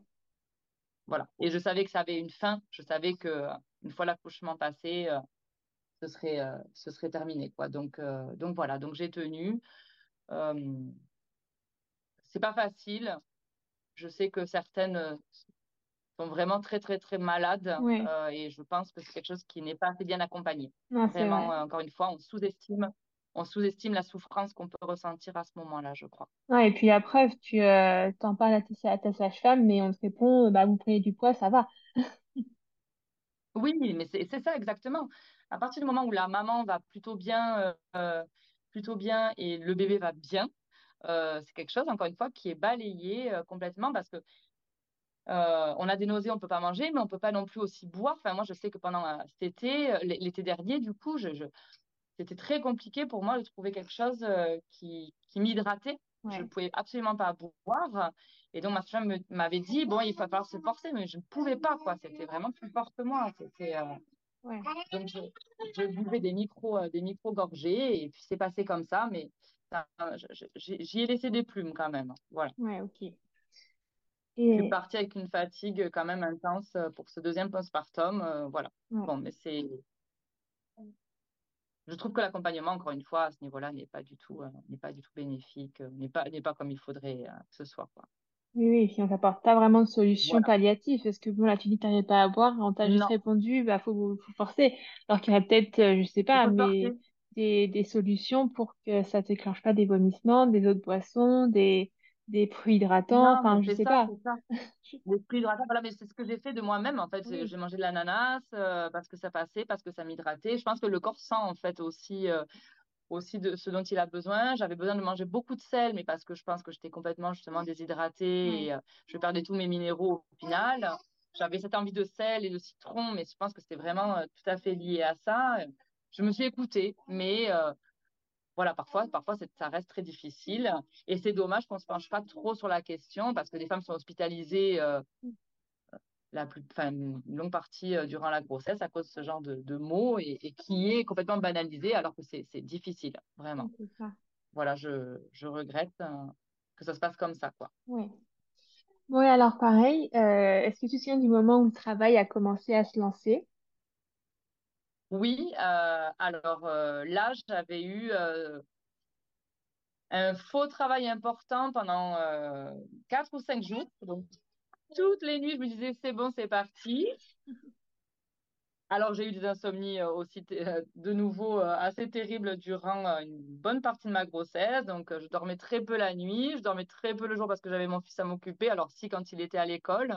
[SPEAKER 2] Voilà. Et je savais que ça avait une fin. Je savais que une fois l'accouchement passé, ce serait, ce serait terminé, quoi. Donc, donc voilà. Donc j'ai tenu. C'est pas facile. Je sais que certaines sont vraiment très, très, très malades. et je pense que c'est quelque chose qui n'est pas assez bien accompagné. vraiment, encore une fois, on sous-estime. On sous-estime la souffrance qu'on peut ressentir à ce moment-là, je crois.
[SPEAKER 3] Ouais, et puis la preuve, tu t'en parles à ta, sage-femme, mais on te répond, bah, vous prenez du poids, ça va.
[SPEAKER 2] oui, mais c'est ça exactement. À partir du moment où la maman va plutôt bien, plutôt bien et le bébé va bien, c'est quelque chose, encore une fois, qui est balayé complètement parce que euh, on a des nausées, on peut pas manger, mais on peut pas non plus aussi boire. Enfin, moi, je sais que pendant euh, cet été, euh, l'été dernier, du coup, c'était très compliqué pour moi de trouver quelque chose qui, m'hydratait. Je ne pouvais absolument pas boire. Et donc, ma femme m'avait dit, bon, il va falloir se forcer, mais je ne pouvais pas, quoi. C'était vraiment plus fort que moi. C'était, Donc, je, buvais des micros, des micro gorgées et puis c'est passé comme ça, mais j'y ai laissé des plumes quand même. Voilà.
[SPEAKER 3] Ouais, ok.
[SPEAKER 2] Je suis partie avec une fatigue quand même intense euh, pour ce deuxième postpartum. Euh, voilà. Bon, mais c'est. Je trouve que l'accompagnement, encore une fois, à ce niveau-là, n'est pas du tout, euh, n'est pas du tout bénéfique, n'est pas, n'est pas comme il faudrait que ce soit, quoi.
[SPEAKER 3] Oui, oui, puis on t'apporte pas vraiment de solution palliative, parce que bon, là, tu dis que tu n'arrives pas à boire, on t'a juste répondu, bah, faut, faut forcer. Alors qu'il y aurait peut-être, je sais pas, mais des, des solutions pour que ça ne déclenche pas des vomissements, des autres boissons, des, des fruits hydratants, enfin, je sais pas.
[SPEAKER 2] Des fruits hydratants, voilà, mais c'est ce que j'ai fait de moi-même, en fait. J'ai mangé de l'ananas euh, parce que ça passait, parce que ça m'hydratait. Je pense que le corps sent, en fait, aussi, euh, aussi de ce dont il a besoin. J'avais besoin de manger beaucoup de sel, mais parce que je pense que j'étais complètement, justement, déshydratée et euh, je perdais tous mes minéraux au final. J'avais cette envie de sel et de citron, mais je pense que c'était vraiment tout à fait lié à ça. Je me suis écoutée, mais voilà, parfois, parfois ça reste très difficile. Et c'est dommage qu'on ne se penche pas trop sur la question parce que des femmes sont hospitalisées euh, la plus, une longue partie euh, durant la grossesse à cause de ce genre de, mots et, qui est complètement banalisé alors que c'est difficile, vraiment. Voilà, je, regrette euh, que ça se passe comme ça, quoi.
[SPEAKER 3] Oui. Oui, alors pareil, est-ce que tu te souviens du moment où le travail a commencé à se lancer?
[SPEAKER 2] Oui, euh, alors euh, là, j'avais eu euh, un faux travail important pendant quatre ou cinq jours. Donc, toutes les nuits, je me disais, c'est bon, c'est parti. Alors, j'ai eu des insomnies aussi de nouveau assez terribles durant une bonne partie de ma grossesse. Donc, je dormais très peu la nuit, je dormais très peu le jour parce que j'avais mon fils à m'occuper. Alors, si, quand il était à l'école,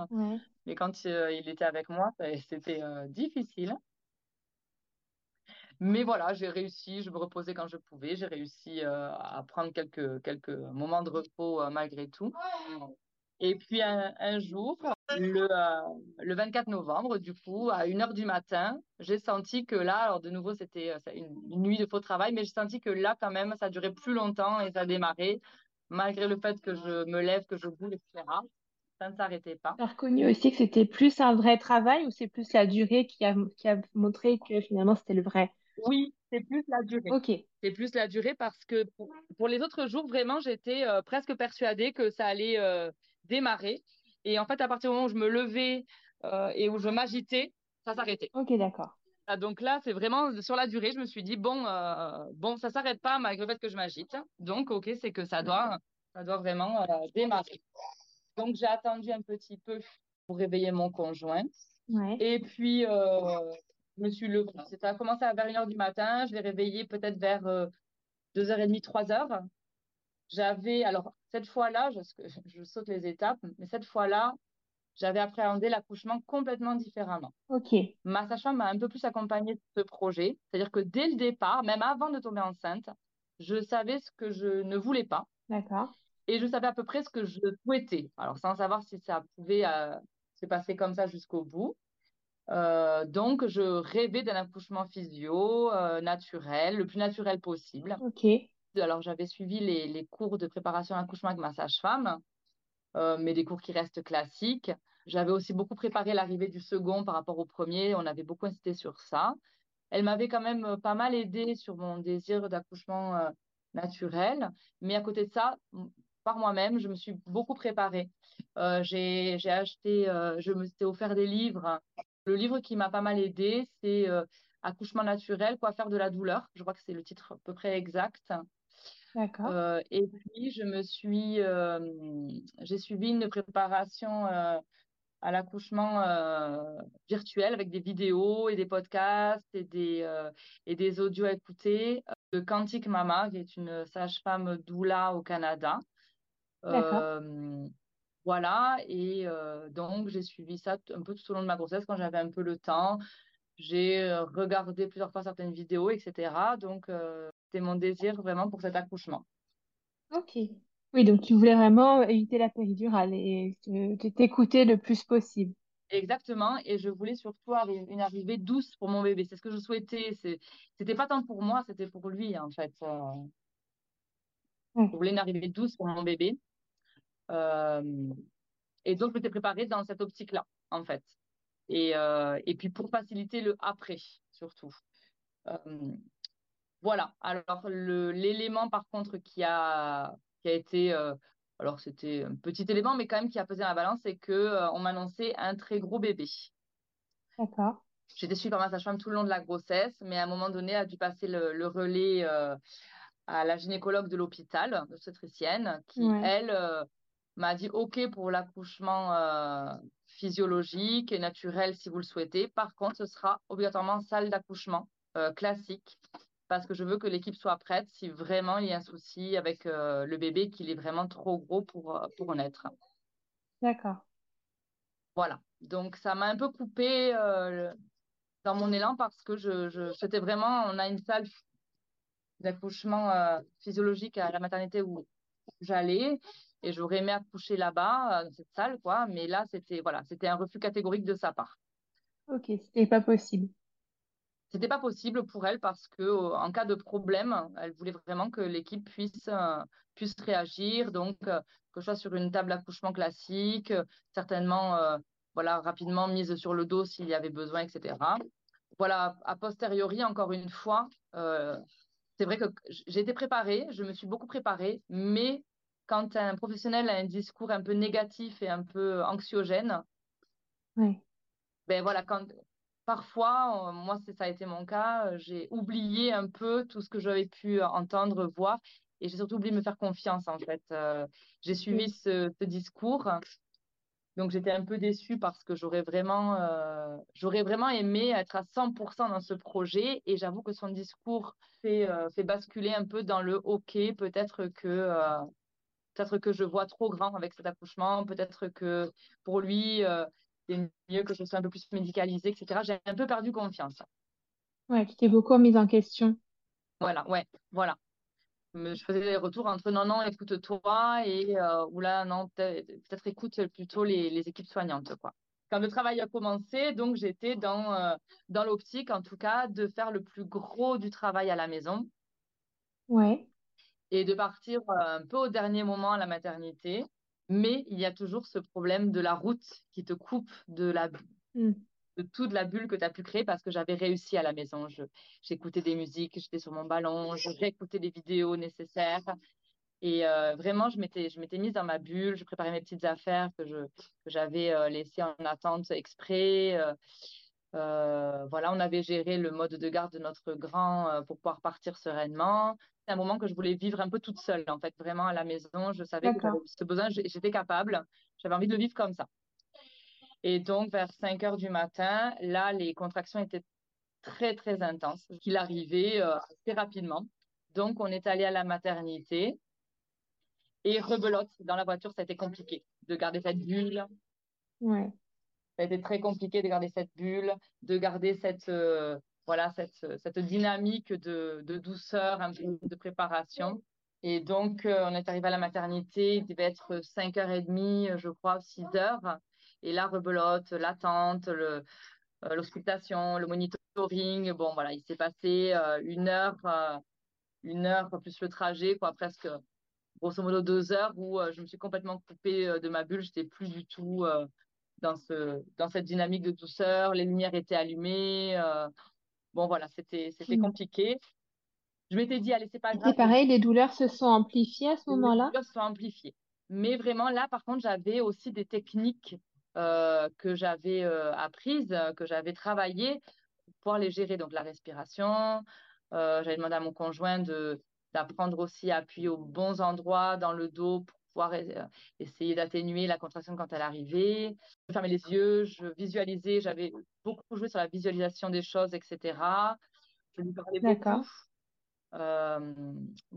[SPEAKER 2] mais quand il était avec moi, c'était difficile. Mais voilà, j'ai réussi, je me reposais quand je pouvais, j'ai réussi euh, à prendre quelques, quelques moments de repos euh, malgré tout. Et puis un, jour, le, euh, le 24 novembre, du coup, à 1h du matin, j'ai senti que là, alors de nouveau, c'était une, nuit de faux travail, mais j'ai senti que là, quand même, ça durait plus longtemps et ça démarrait, malgré le fait que je me lève, que je bouge, etc. Ça ne s'arrêtait pas.
[SPEAKER 3] Tu as reconnu aussi que c'était plus un vrai travail ou c'est plus la durée qui a, qui a montré que finalement c'était le vrai?
[SPEAKER 2] Oui, c'est plus la durée.
[SPEAKER 3] Ok.
[SPEAKER 2] C'est plus la durée parce que pour, les autres jours, vraiment, j'étais euh, presque persuadée que ça allait euh, démarrer. Et en fait, à partir du moment où je me levais euh, et où je m'agitais, ça s'arrêtait.
[SPEAKER 3] Ok, d'accord.
[SPEAKER 2] Ah, donc là, c'est vraiment sur la durée, je me suis dit, bon, bon ça s'arrête pas malgré le fait que je m'agite. Donc, ok, c'est que ça doit, ça doit vraiment démarrer. Donc, j'ai attendu un petit peu pour réveiller mon conjoint.
[SPEAKER 3] Ouais.
[SPEAKER 2] Et puis, je me suis levée. Ça a commencé à vers 1h du matin. Je l'ai réveillé peut-être vers 2h30, euh, 3h. J'avais, alors, cette fois-là, je, je, saute les étapes, mais cette fois-là, j'avais appréhendé l'accouchement complètement différemment.
[SPEAKER 3] Ok.
[SPEAKER 2] Ma sage-femme m'a un peu plus accompagnée de ce projet. C'est-à-dire que dès le départ, même avant de tomber enceinte, je savais ce que je ne voulais pas.
[SPEAKER 3] D'accord.
[SPEAKER 2] Et je savais à peu près ce que je souhaitais. Alors, sans savoir si ça pouvait euh, se passer comme ça jusqu'au bout. Euh, donc, je rêvais d'un accouchement physio, euh, naturel, le plus naturel possible.
[SPEAKER 3] Ok.
[SPEAKER 2] Alors, j'avais suivi les, cours de préparation à l'accouchement avec ma sage-femme, euh, mais des cours qui restent classiques. J'avais aussi beaucoup préparé l'arrivée du second par rapport au premier. On avait beaucoup insisté sur ça. Elle m'avait quand même pas mal aidé sur mon désir d'accouchement naturel. Mais à côté de ça, par moi-même, je me suis beaucoup préparée. j'ai acheté, je me suis offert des livres. Le livre qui m'a pas mal aidé, c'est Accouchement naturel, quoi faire de la douleur. Je crois que c'est le titre à peu près exact.
[SPEAKER 3] D'accord.
[SPEAKER 2] Euh, et puis, je me suis, euh, j'ai suivi une préparation euh, à l'accouchement virtuel avec des vidéos et des podcasts et des, et des audios à écouter de Quantique Mama, qui est une sage-femme doula au Canada. voilà, et donc j'ai suivi ça un peu tout au long de ma grossesse quand j'avais un peu le temps. J'ai regardé plusieurs fois certaines vidéos, etc. Donc, c'était mon désir vraiment pour cet accouchement.
[SPEAKER 3] Ok. Oui, donc tu voulais vraiment éviter la péridurale et t'écouter le plus possible.
[SPEAKER 2] Exactement, et je voulais surtout une arrivée douce pour mon bébé. C'est ce que je souhaitais. C'était pas tant pour moi, c'était pour lui en fait. Euh. Je voulais une arrivée douce pour mon bébé. Et donc, je m'étais préparée dans cette optique-là, en fait. Et, euh, et puis pour faciliter le après, surtout. Euh, voilà. Alors, l'élément, par contre, qui a, qui a été. Euh, alors, c'était un petit élément, mais quand même qui a pesé dans la balance, c'est qu'on on m'annonçait un très gros bébé.
[SPEAKER 3] D'accord.
[SPEAKER 2] J'étais suivie par ma sage-femme tout le long de la grossesse, mais à un moment donné, a dû passer le, relais à la gynécologue de l'hôpital, de obstétricienne, qui, elle, m'a dit OK pour l'accouchement euh, physiologique et naturel si vous le souhaitez. Par contre, ce sera obligatoirement salle d'accouchement euh, classique parce que je veux que l'équipe soit prête si vraiment il y a un souci avec euh, le bébé, qu'il est vraiment trop gros pour, pour naître.
[SPEAKER 3] D'accord.
[SPEAKER 2] Voilà. Donc, ça m'a un peu coupé dans mon élan parce que je, je c'était vraiment, on a une salle d'accouchement physiologique à la maternité où j'allais et j'aurais aimé accoucher là-bas, euh, dans cette salle, quoi. Mais là, c'était voilà, c'était un refus catégorique de sa part.
[SPEAKER 3] Ok, c'était pas possible.
[SPEAKER 2] C'était pas possible pour elle parce que euh, en cas de problème, elle voulait vraiment que l'équipe puisse euh, puisse réagir, donc que je sois sur une table d'accouchement classique, certainement voilà rapidement mise sur le dos s'il y avait besoin, etc. Voilà, a posteriori, encore une fois, c'est vrai que j'ai été préparée, je me suis beaucoup préparée, mais quand un professionnel a un discours un peu négatif et un peu anxiogène, ben voilà, quand parfois, euh, moi ça a été mon cas, euh, j'ai oublié un peu tout ce que j'avais pu entendre, voir, et j'ai surtout oublié de me faire confiance en fait. Euh, j'ai suivi ce, discours, donc j'étais un peu déçue parce que j'aurais vraiment, j'aurais vraiment aimé être à 100% dans ce projet, et j'avoue que son discours fait, fait basculer un peu dans le OK, peut-être que Peut-être que je vois trop grand avec cet accouchement. Peut-être que pour lui, euh, c'est mieux que je sois un peu plus médicalisée, etc. J'ai un peu perdu confiance.
[SPEAKER 3] Ouais, tu t'es beaucoup mise en question.
[SPEAKER 2] Voilà, ouais, voilà. Je faisais des retours entre non, non, écoute-toi et euh, ou là, non, peut-être écoute plutôt les, équipes soignantes, quoi. Quand le travail a commencé, donc j'étais dans, euh, dans l'optique, en tout cas, de faire le plus gros du travail à la maison.
[SPEAKER 3] Ouais
[SPEAKER 2] et de partir euh, un peu au dernier moment à la maternité. Mais il y a toujours ce problème de la route qui te coupe de la mm. de toute la bulle que tu as pu créer parce que j'avais réussi à la maison. J'écoutais des musiques, j'étais sur mon ballon, je réécoutais les vidéos nécessaires. Et euh, vraiment, je m'étais, je m'étais mise dans ma bulle, je préparais mes petites affaires que, je, que j'avais euh, laissées en attente exprès. Voilà, on avait géré le mode de garde de notre grand pour pouvoir partir sereinement c'est un moment que je voulais vivre un peu toute seule, en fait, vraiment à la maison. Je savais que ce besoin, j'étais capable, j'avais envie de le vivre comme ça. Et donc, vers 5 heures du matin, là, les contractions étaient très, très intenses. Il arrivait euh, assez rapidement. Donc, on est allé à la maternité. Et rebelote, dans la voiture, ça a été compliqué de garder cette bulle.
[SPEAKER 3] Ouais.
[SPEAKER 2] Ça a été très compliqué de garder cette bulle, de garder cette, euh, voilà, cette, cette dynamique de, de, douceur, un peu de préparation. Et donc, euh, on est arrivé à la maternité, il devait être 5h30, je crois, 6h. Et là, rebelote, l'attente, le, euh, l'auscultation, le monitoring. Bon, voilà, il s'est passé euh, une heure, une heure plus le trajet, quoi, presque grosso modo deux heures où je me suis complètement coupée de ma bulle. J'étais plus du tout dans, ce, dans cette dynamique de douceur. Les lumières étaient allumées. bon, voilà, c'était c'était hmm. compliqué. Je m'étais dit, allez, c'est pas grave.
[SPEAKER 3] C'est pareil, les douleurs se sont amplifiées à ce moment-là?
[SPEAKER 2] Les douleurs se sont amplifiées. Mais vraiment, là, par contre, j'avais aussi des techniques euh, que j'avais euh, apprises, que j'avais travaillées pour pouvoir les gérer. Donc, la respiration. Euh, j'avais demandé à mon conjoint d'apprendre aussi à appuyer aux bons endroits dans le dos pour pouvoir essayer d'atténuer la contraction quand elle arrivait. Je fermais les yeux, je visualisais, j'avais beaucoup joué sur la visualisation des choses, etc. Je lui parlais beaucoup.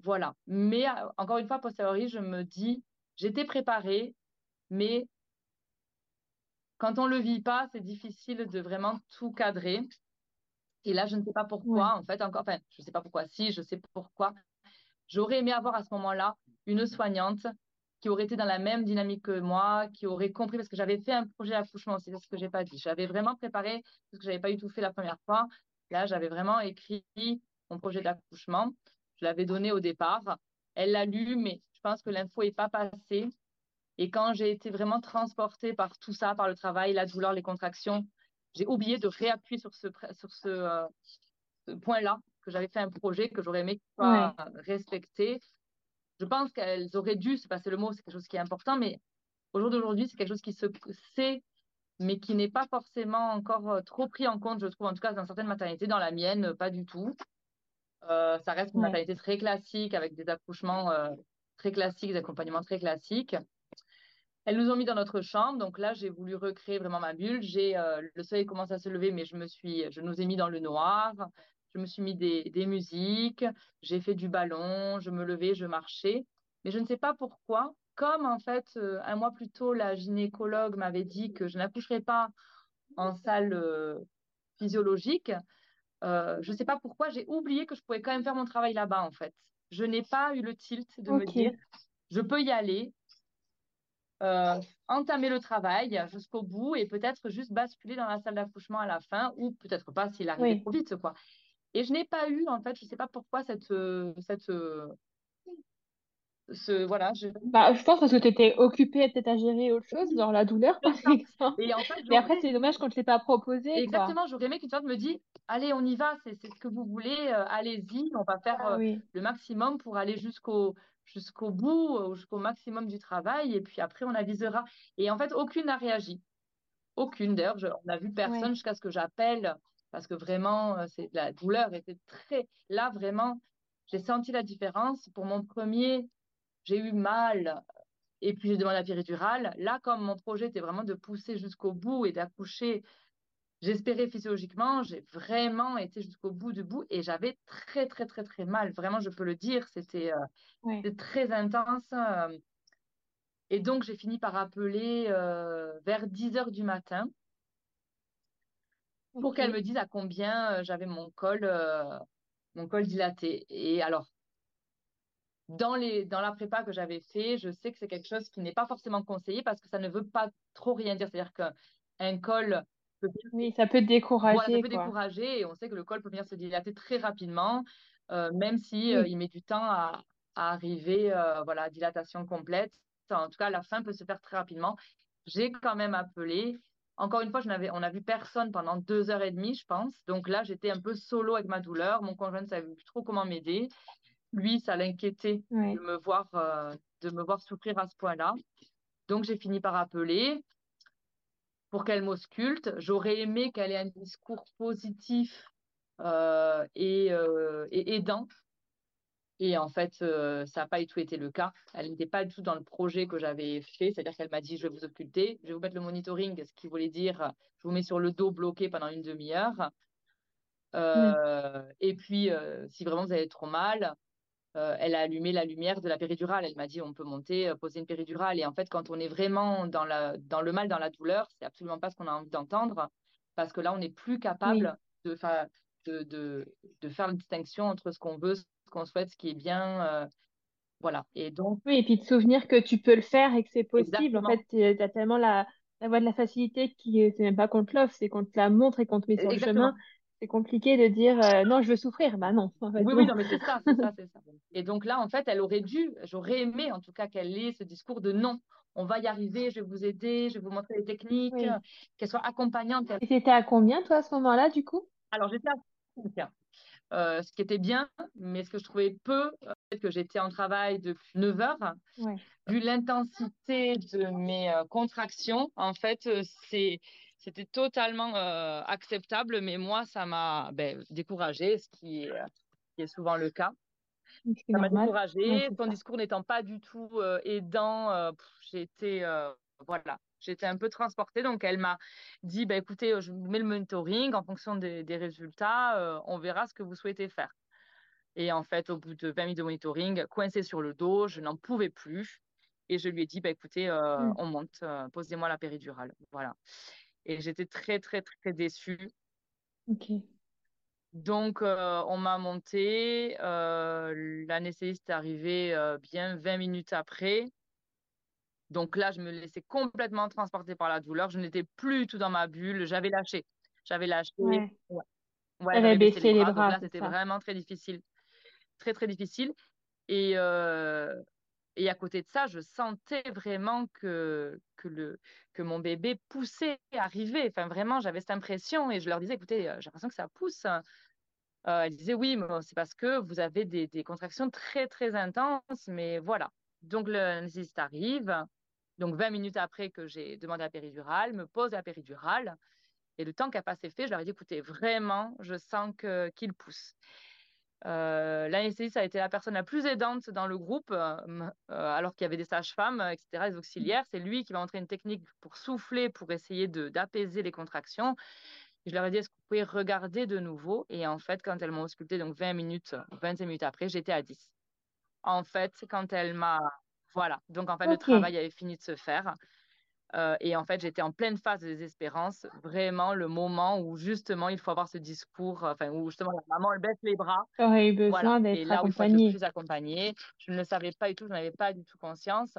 [SPEAKER 2] voilà. Mais encore une fois, posteriori, je me dis, j'étais préparée, mais quand on ne le vit pas, c'est difficile de vraiment tout cadrer. Et là, je ne sais pas pourquoi, en fait, encore, enfin, je ne sais pas pourquoi, si, je sais pourquoi. J'aurais aimé avoir à ce moment-là une soignante qui aurait été dans la même dynamique que moi, qui aurait compris, parce que j'avais fait un projet d'accouchement, c'est ce que j'ai pas dit. J'avais vraiment préparé, parce que j'avais pas eu tout fait la première fois. Là, j'avais vraiment écrit mon projet d'accouchement. Je l'avais donné au départ. Elle l'a lu, mais je pense que l'info n'est pas passée. Et quand j'ai été vraiment transportée par tout ça, par le travail, la douleur, les contractions, j'ai oublié de réappuyer sur ce, sur ce, euh, point-là, que j'avais fait un projet que j'aurais aimé pas respecter. Je pense qu'elles auraient dû se passer le mot, c'est quelque chose qui est important, mais au jour d'aujourd'hui, c'est quelque chose qui se sait, mais qui n'est pas forcément encore euh, trop pris en compte, je trouve, en tout cas dans certaines maternités, dans la mienne, pas du tout. Euh, ça reste une maternité très classique, avec des accouchements très classiques, des accompagnements très classiques. Elles nous ont mis dans notre chambre, donc là j'ai voulu recréer vraiment ma bulle. J'ai euh, le soleil commence à se lever, mais je me suis, je nous ai mis dans le noir. Je me suis mis des, des musiques, j'ai fait du ballon, je me levais, je marchais, mais je ne sais pas pourquoi. Comme en fait euh, un mois plus tôt la gynécologue m'avait dit que je n'accoucherais pas en salle euh, physiologique, je ne sais pas pourquoi j'ai oublié que je pouvais quand même faire mon travail là-bas en fait. Je n'ai pas eu le tilt de me dire je peux y aller, euh, entamer le travail jusqu'au bout et peut-être juste basculer dans la salle d'accouchement à la fin ou peut-être pas s'il arrivait trop vite quoi. Et je n'ai pas eu en fait, je sais pas pourquoi cette cette ce, voilà, je...
[SPEAKER 3] Bah, je pense parce que tu étais occupée peut-être à gérer autre chose, dans la douleur, par exemple. Et, en fait, Et après, c'est dommage quand je ne l'ai pas proposé.
[SPEAKER 2] Exactement, j'aurais aimé qu'une sorte me dise Allez, on y va, c'est ce que vous voulez, euh, allez-y, on va faire ah euh, le maximum pour aller jusqu'au jusqu'au bout, euh, jusqu'au maximum du travail, et puis après, on avisera. Et en fait, aucune n'a réagi. Aucune. D'ailleurs, on n'a vu personne jusqu'à ce que j'appelle, parce que vraiment, c'est la douleur était très. Là, vraiment, j'ai senti la différence. Pour mon premier j'ai eu mal et puis j'ai demandé la péridurale. Là, comme mon projet était vraiment de pousser jusqu'au bout et d'accoucher, j'espérais physiologiquement, j'ai vraiment été jusqu'au bout du bout et j'avais très, très, très, très mal. Vraiment, je peux le dire, c'était euh, très intense. Euh. et donc, j'ai fini par appeler euh, vers 10 heures du matin pour qu'elle me dise à combien j'avais mon col, mon col dilaté. Et alors, dans, les, dans la prépa que j'avais fait, je sais que c'est quelque chose qui n'est pas forcément conseillé parce que ça ne veut pas trop rien dire. C'est-à-dire qu'un col
[SPEAKER 3] peut... Oui, ça peut décourager.
[SPEAKER 2] ça peut décourager et on sait que le col peut venir se dilater très rapidement, euh, même si euh, il met du temps à, arriver euh, voilà, à dilatation complète. En tout cas, la fin peut se faire très rapidement. J'ai quand même appelé. Encore une fois, je n'avais, on n'a vu personne pendant deux heures et demie, je pense. Donc là, j'étais un peu solo avec ma douleur. Mon conjoint ne savait plus trop comment m'aider lui, ça l'inquiétait de me voir euh, de me voir souffrir à ce point-là. Donc j'ai fini par appeler pour qu'elle m'ausculte. J'aurais aimé qu'elle ait un discours positif euh, euh, et, aidant. Et en fait, ça n'a pas du tout été le cas. Elle n'était pas du tout dans le projet que j'avais fait. C'est-à-dire qu'elle m'a dit, je vais vous occulter, je vais vous mettre le monitoring, ce qui voulait dire, je vous mets sur le dos bloqué pendant une demi-heure. Et puis, si vraiment vous avez trop mal, euh, elle a allumé la lumière de la péridurale. Elle m'a dit on peut monter, euh, poser une péridurale. Et en fait, quand on est vraiment dans, la, dans le mal, dans la douleur, c'est absolument pas ce qu'on a envie d'entendre parce que là, on n'est plus capable de, de, de, de, faire la distinction entre ce qu'on veut, qu'on souhaite, ce qui est bien. Euh, voilà. Et donc.
[SPEAKER 3] Oui, et puis de souvenir que tu peux le faire et que c'est possible. En fait, tu as tellement la, la voie de la facilité qui c'est même pas qu'on te l'offre, c'est qu'on te la montre et qu'on te met sur le chemin c'est compliqué de dire euh, non, je veux souffrir. Bah non.
[SPEAKER 2] oui, oui, non, mais c'est ça, c'est ça, c'est ça. Et donc là, en fait, elle aurait dû, j'aurais aimé en tout cas qu'elle ait ce discours de non, on va y arriver, je vais vous aider, je vais vous montrer les techniques, qu'elle soit accompagnante.
[SPEAKER 3] Et c'était à combien, toi, à ce moment-là, du coup?
[SPEAKER 2] Alors, j'étais à 5, euh, ce qui était bien, mais ce que je trouvais peu, euh, que j'étais en travail depuis 9 heures. Vu l'intensité de mes euh, contractions, en fait, c'est c'était totalement acceptable, mais moi, ça m'a ben, découragée, ce qui est, souvent le cas. Ça m'a découragée. Son discours n'étant pas du tout aidant, j'ai été voilà, j'étais un peu transportée. Donc, elle m'a dit, bah, écoutez, je vous mets le monitoring en fonction des, résultats, euh, on verra ce que vous souhaitez faire. Et en fait, au bout de 20 minutes de monitoring, coincée sur le dos, je n'en pouvais plus. Et je lui ai dit, bah, écoutez, euh, hmm. on monte, euh, posez-moi la péridurale. Voilà. Et j'étais très, très, très déçue.
[SPEAKER 3] OK.
[SPEAKER 2] Donc, on m'a monté. L'anesthésiste est arrivé bien 20 minutes après. Donc là, je me laissais complètement transporter par la douleur. Je n'étais plus tout dans ma bulle. J'avais lâché. J'avais lâché.
[SPEAKER 3] Ouais. Ouais. baissé, les bras.
[SPEAKER 2] c'était vraiment très difficile. Très, très difficile. Et, euh, et à côté de ça, je sentais vraiment que, que, le, que mon bébé poussait, arrivait. Enfin, vraiment, j'avais cette impression. Et je leur disais, écoutez, euh, j'ai l'impression que ça pousse. Euh, elle disait, oui, c'est parce que vous avez des, des contractions très, très intenses. Mais voilà. Donc, le nécessite arrive. Donc, 20 minutes après que j'ai demandé la péridurale, me pose la péridurale. Et le temps n'a pas s'est fait, je leur ai dit, écoutez, vraiment, je sens qu'il pousse. Euh, L'anesthésiste a été la personne la plus aidante dans le groupe, euh, euh, alors qu'il y avait des sages-femmes, etc., des auxiliaires. C'est lui qui m'a montré une technique pour souffler, pour essayer d'apaiser les contractions. je leur ai dit, est-ce que vous pouvez regarder de nouveau? Et en fait, quand elles m'ont ausculté, donc 20 minutes, 25 minutes après, j'étais à 10. En fait, quand elle m'a voilà. Donc, en fait, le travail avait fini de se faire. Euh, et en fait, j'étais en pleine phase de désespérance, vraiment le moment où justement il faut avoir ce discours, enfin où justement la maman elle baisse les bras.
[SPEAKER 3] J'aurais eu besoin d'être accompagnée.
[SPEAKER 2] plus accompagnée. Je ne le savais pas du tout, je n'avais pas du tout conscience.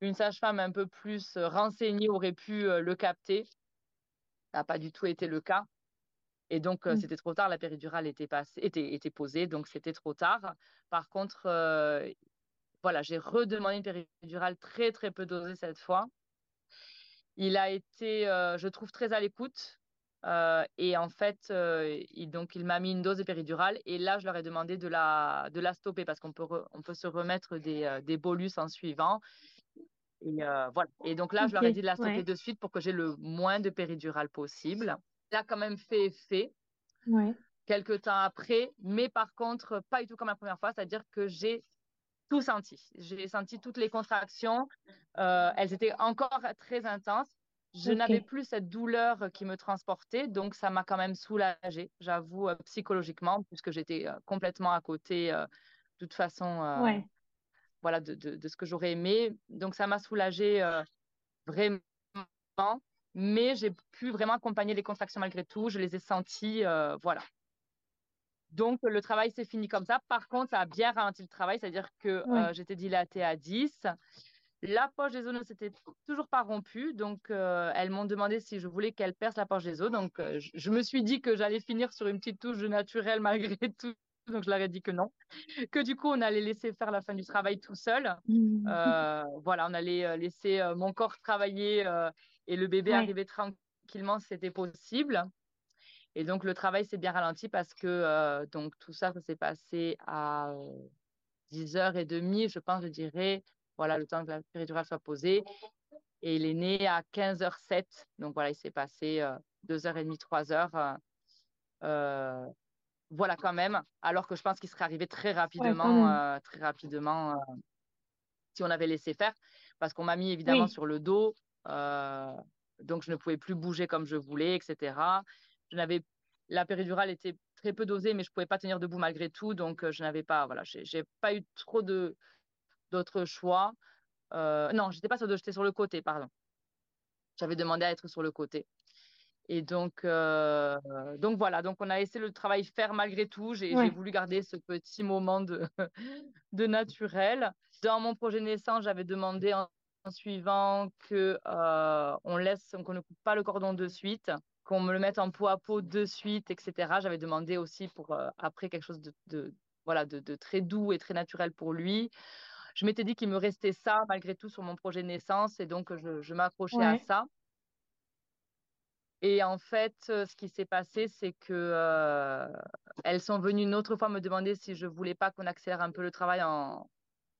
[SPEAKER 2] Une sage-femme un peu plus euh, renseignée aurait pu euh, le capter. Ça n'a pas du tout été le cas. Et donc, mmh. c'était trop tard, la péridurale était, passée, était, était posée, donc c'était trop tard. Par contre, voilà, j'ai redemandé une péridurale très, très peu dosée cette fois. Il a été, euh, je trouve, très à l'écoute. Euh, et en fait, euh, il, donc, il m'a mis une dose de péridurale. Et là, je leur ai demandé de la, de la stopper parce qu'on peut, on peut se remettre des, des bolus en suivant. Et, voilà. et donc là, je leur ai dit de la stopper de suite pour que j'ai le moins de péridurale possible. Ça a quand même fait effet.
[SPEAKER 3] Ouais.
[SPEAKER 2] Quelques temps après, mais par contre, pas du tout comme la première fois, c'est-à-dire que j'ai tout senti. J'ai senti toutes les contractions. Euh, elles étaient encore très intenses. Je n'avais plus cette douleur qui me transportait, donc ça m'a quand même soulagée, j'avoue, euh, psychologiquement, puisque j'étais euh, complètement à côté, de toute façon, voilà, de, de, ce que j'aurais aimé. Donc ça m'a soulagée vraiment, mais j'ai pu vraiment accompagner les contractions malgré tout. Je les ai senties, voilà. Donc, le travail s'est fini comme ça. Par contre, ça a bien ralenti le travail, c'est-à-dire que euh, j'étais dilatée à 10. La poche des os ne s'était toujours pas rompue. Donc, euh, elles m'ont demandé si je voulais qu'elle perce la poche des os. Donc, euh, je, me suis dit que j'allais finir sur une petite touche naturelle malgré tout. Donc, je leur ai dit que non. Que du coup, on allait laisser faire la fin du travail tout seul. Mmh. voilà, on allait laisser mon corps travailler et le bébé arriver tranquillement si c'était possible. Et donc, le travail s'est bien ralenti parce que euh, donc, tout ça, ça s'est passé à 10h30, je pense, je dirais. Voilà, le temps que la péridurale soit posée. Et il est né à 15h07. Donc, voilà, il s'est passé 2h30, 3h. Euh, voilà, quand même. Alors que je pense qu'il serait arrivé très rapidement, euh, très rapidement si on avait laissé faire. Parce qu'on m'a mis évidemment sur le dos. donc, je ne pouvais plus bouger comme je voulais, etc je n'avais la péridurale était très peu dosée, mais je pouvais pas tenir debout malgré tout, donc euh, je n'avais pas, voilà, j'ai pas eu trop de d'autres choix. Euh, non, j'étais pas sur de, j'étais sur le côté, pardon. J'avais demandé à être sur le côté. Et donc, euh, donc voilà, donc on a laissé le travail faire malgré tout. J'ai voulu garder ce petit moment de, de naturel. Dans mon projet naissance, j'avais demandé en, suivant que on laisse, qu'on ne coupe pas le cordon de suite qu'on me le mette en peau à peau de suite, etc. J'avais demandé aussi pour euh, après quelque chose de, voilà, de, très doux et très naturel pour lui. je m'étais dit qu'il me restait ça malgré tout sur mon projet de naissance et donc je, m'accrochais à ça. Et en fait, ce qui s'est passé, c'est que elles sont venues une autre fois me demander si je voulais pas qu'on accélère un peu le travail en,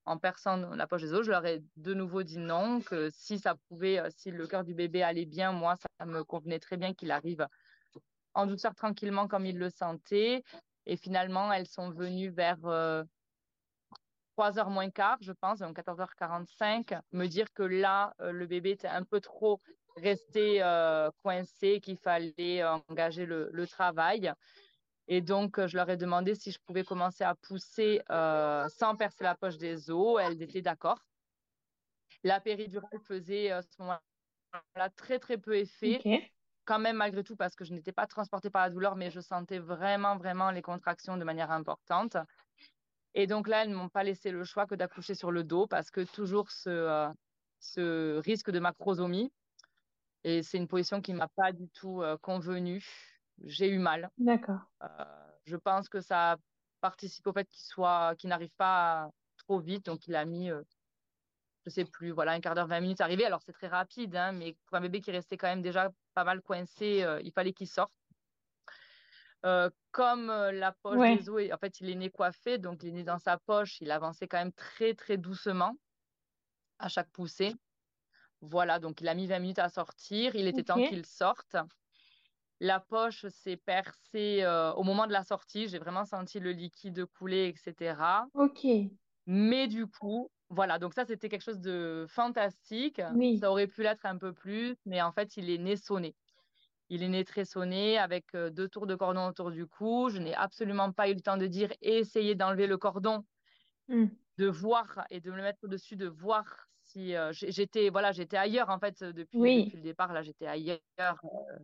[SPEAKER 2] en perçant la poche des os. Je leur ai de nouveau dit non, que si ça pouvait, si le cœur du bébé allait bien, moi, ça me convenait très bien qu'il arrive en douceur tranquillement comme il le sentait. Et finalement, elles sont venues vers 3h moins quart, je pense, donc 14h45, me dire que là, euh, le bébé était un peu trop resté euh, coincé, qu'il fallait engager le, travail. Et donc, je leur ai demandé si je pouvais commencer à pousser euh, sans percer la poche des os. Elles étaient d'accord. La péridurale faisait à ce moment-là très, très peu effet. Quand même, malgré tout, parce que je n'étais pas transportée par la douleur, mais je sentais vraiment, vraiment les contractions de manière importante. Et donc là, elles ne m'ont pas laissé le choix que d'accoucher sur le dos parce que toujours ce, euh, ce risque de macrosomie. Et c'est une position qui ne m'a pas du tout euh, convenu. J'ai eu mal.
[SPEAKER 3] D'accord.
[SPEAKER 2] Euh, je pense que ça participe au fait qu'il soit, qu'il n'arrive pas trop vite. Donc il a mis, je ne sais plus, voilà, un quart d'heure, 20 minutes à arriver. Alors c'est très rapide, hein, mais pour un bébé qui restait quand même déjà pas mal coincé, il fallait qu'il sorte. Euh, comme euh, la poche des os, en fait, il est né coiffé, donc il est né dans sa poche, il avançait quand même très, très doucement à chaque poussée. Voilà, donc il a mis 20 minutes à sortir, il était temps qu'il sorte. La poche s'est percée euh, au moment de la sortie, j'ai vraiment senti le liquide couler, etc.
[SPEAKER 3] Ok.
[SPEAKER 2] Mais du coup, voilà, donc ça c'était quelque chose de fantastique. Ça aurait pu l'être un peu plus, mais en fait il est né sonné. Il est né très sonné avec euh, deux tours de cordon autour du cou. Je n'ai absolument pas eu le temps de dire essayez d'enlever le cordon, hmm. de voir et de me le mettre au-dessus, de voir si euh, j'étais voilà j'étais ailleurs en fait depuis, le départ. Là, j'étais ailleurs. Euh,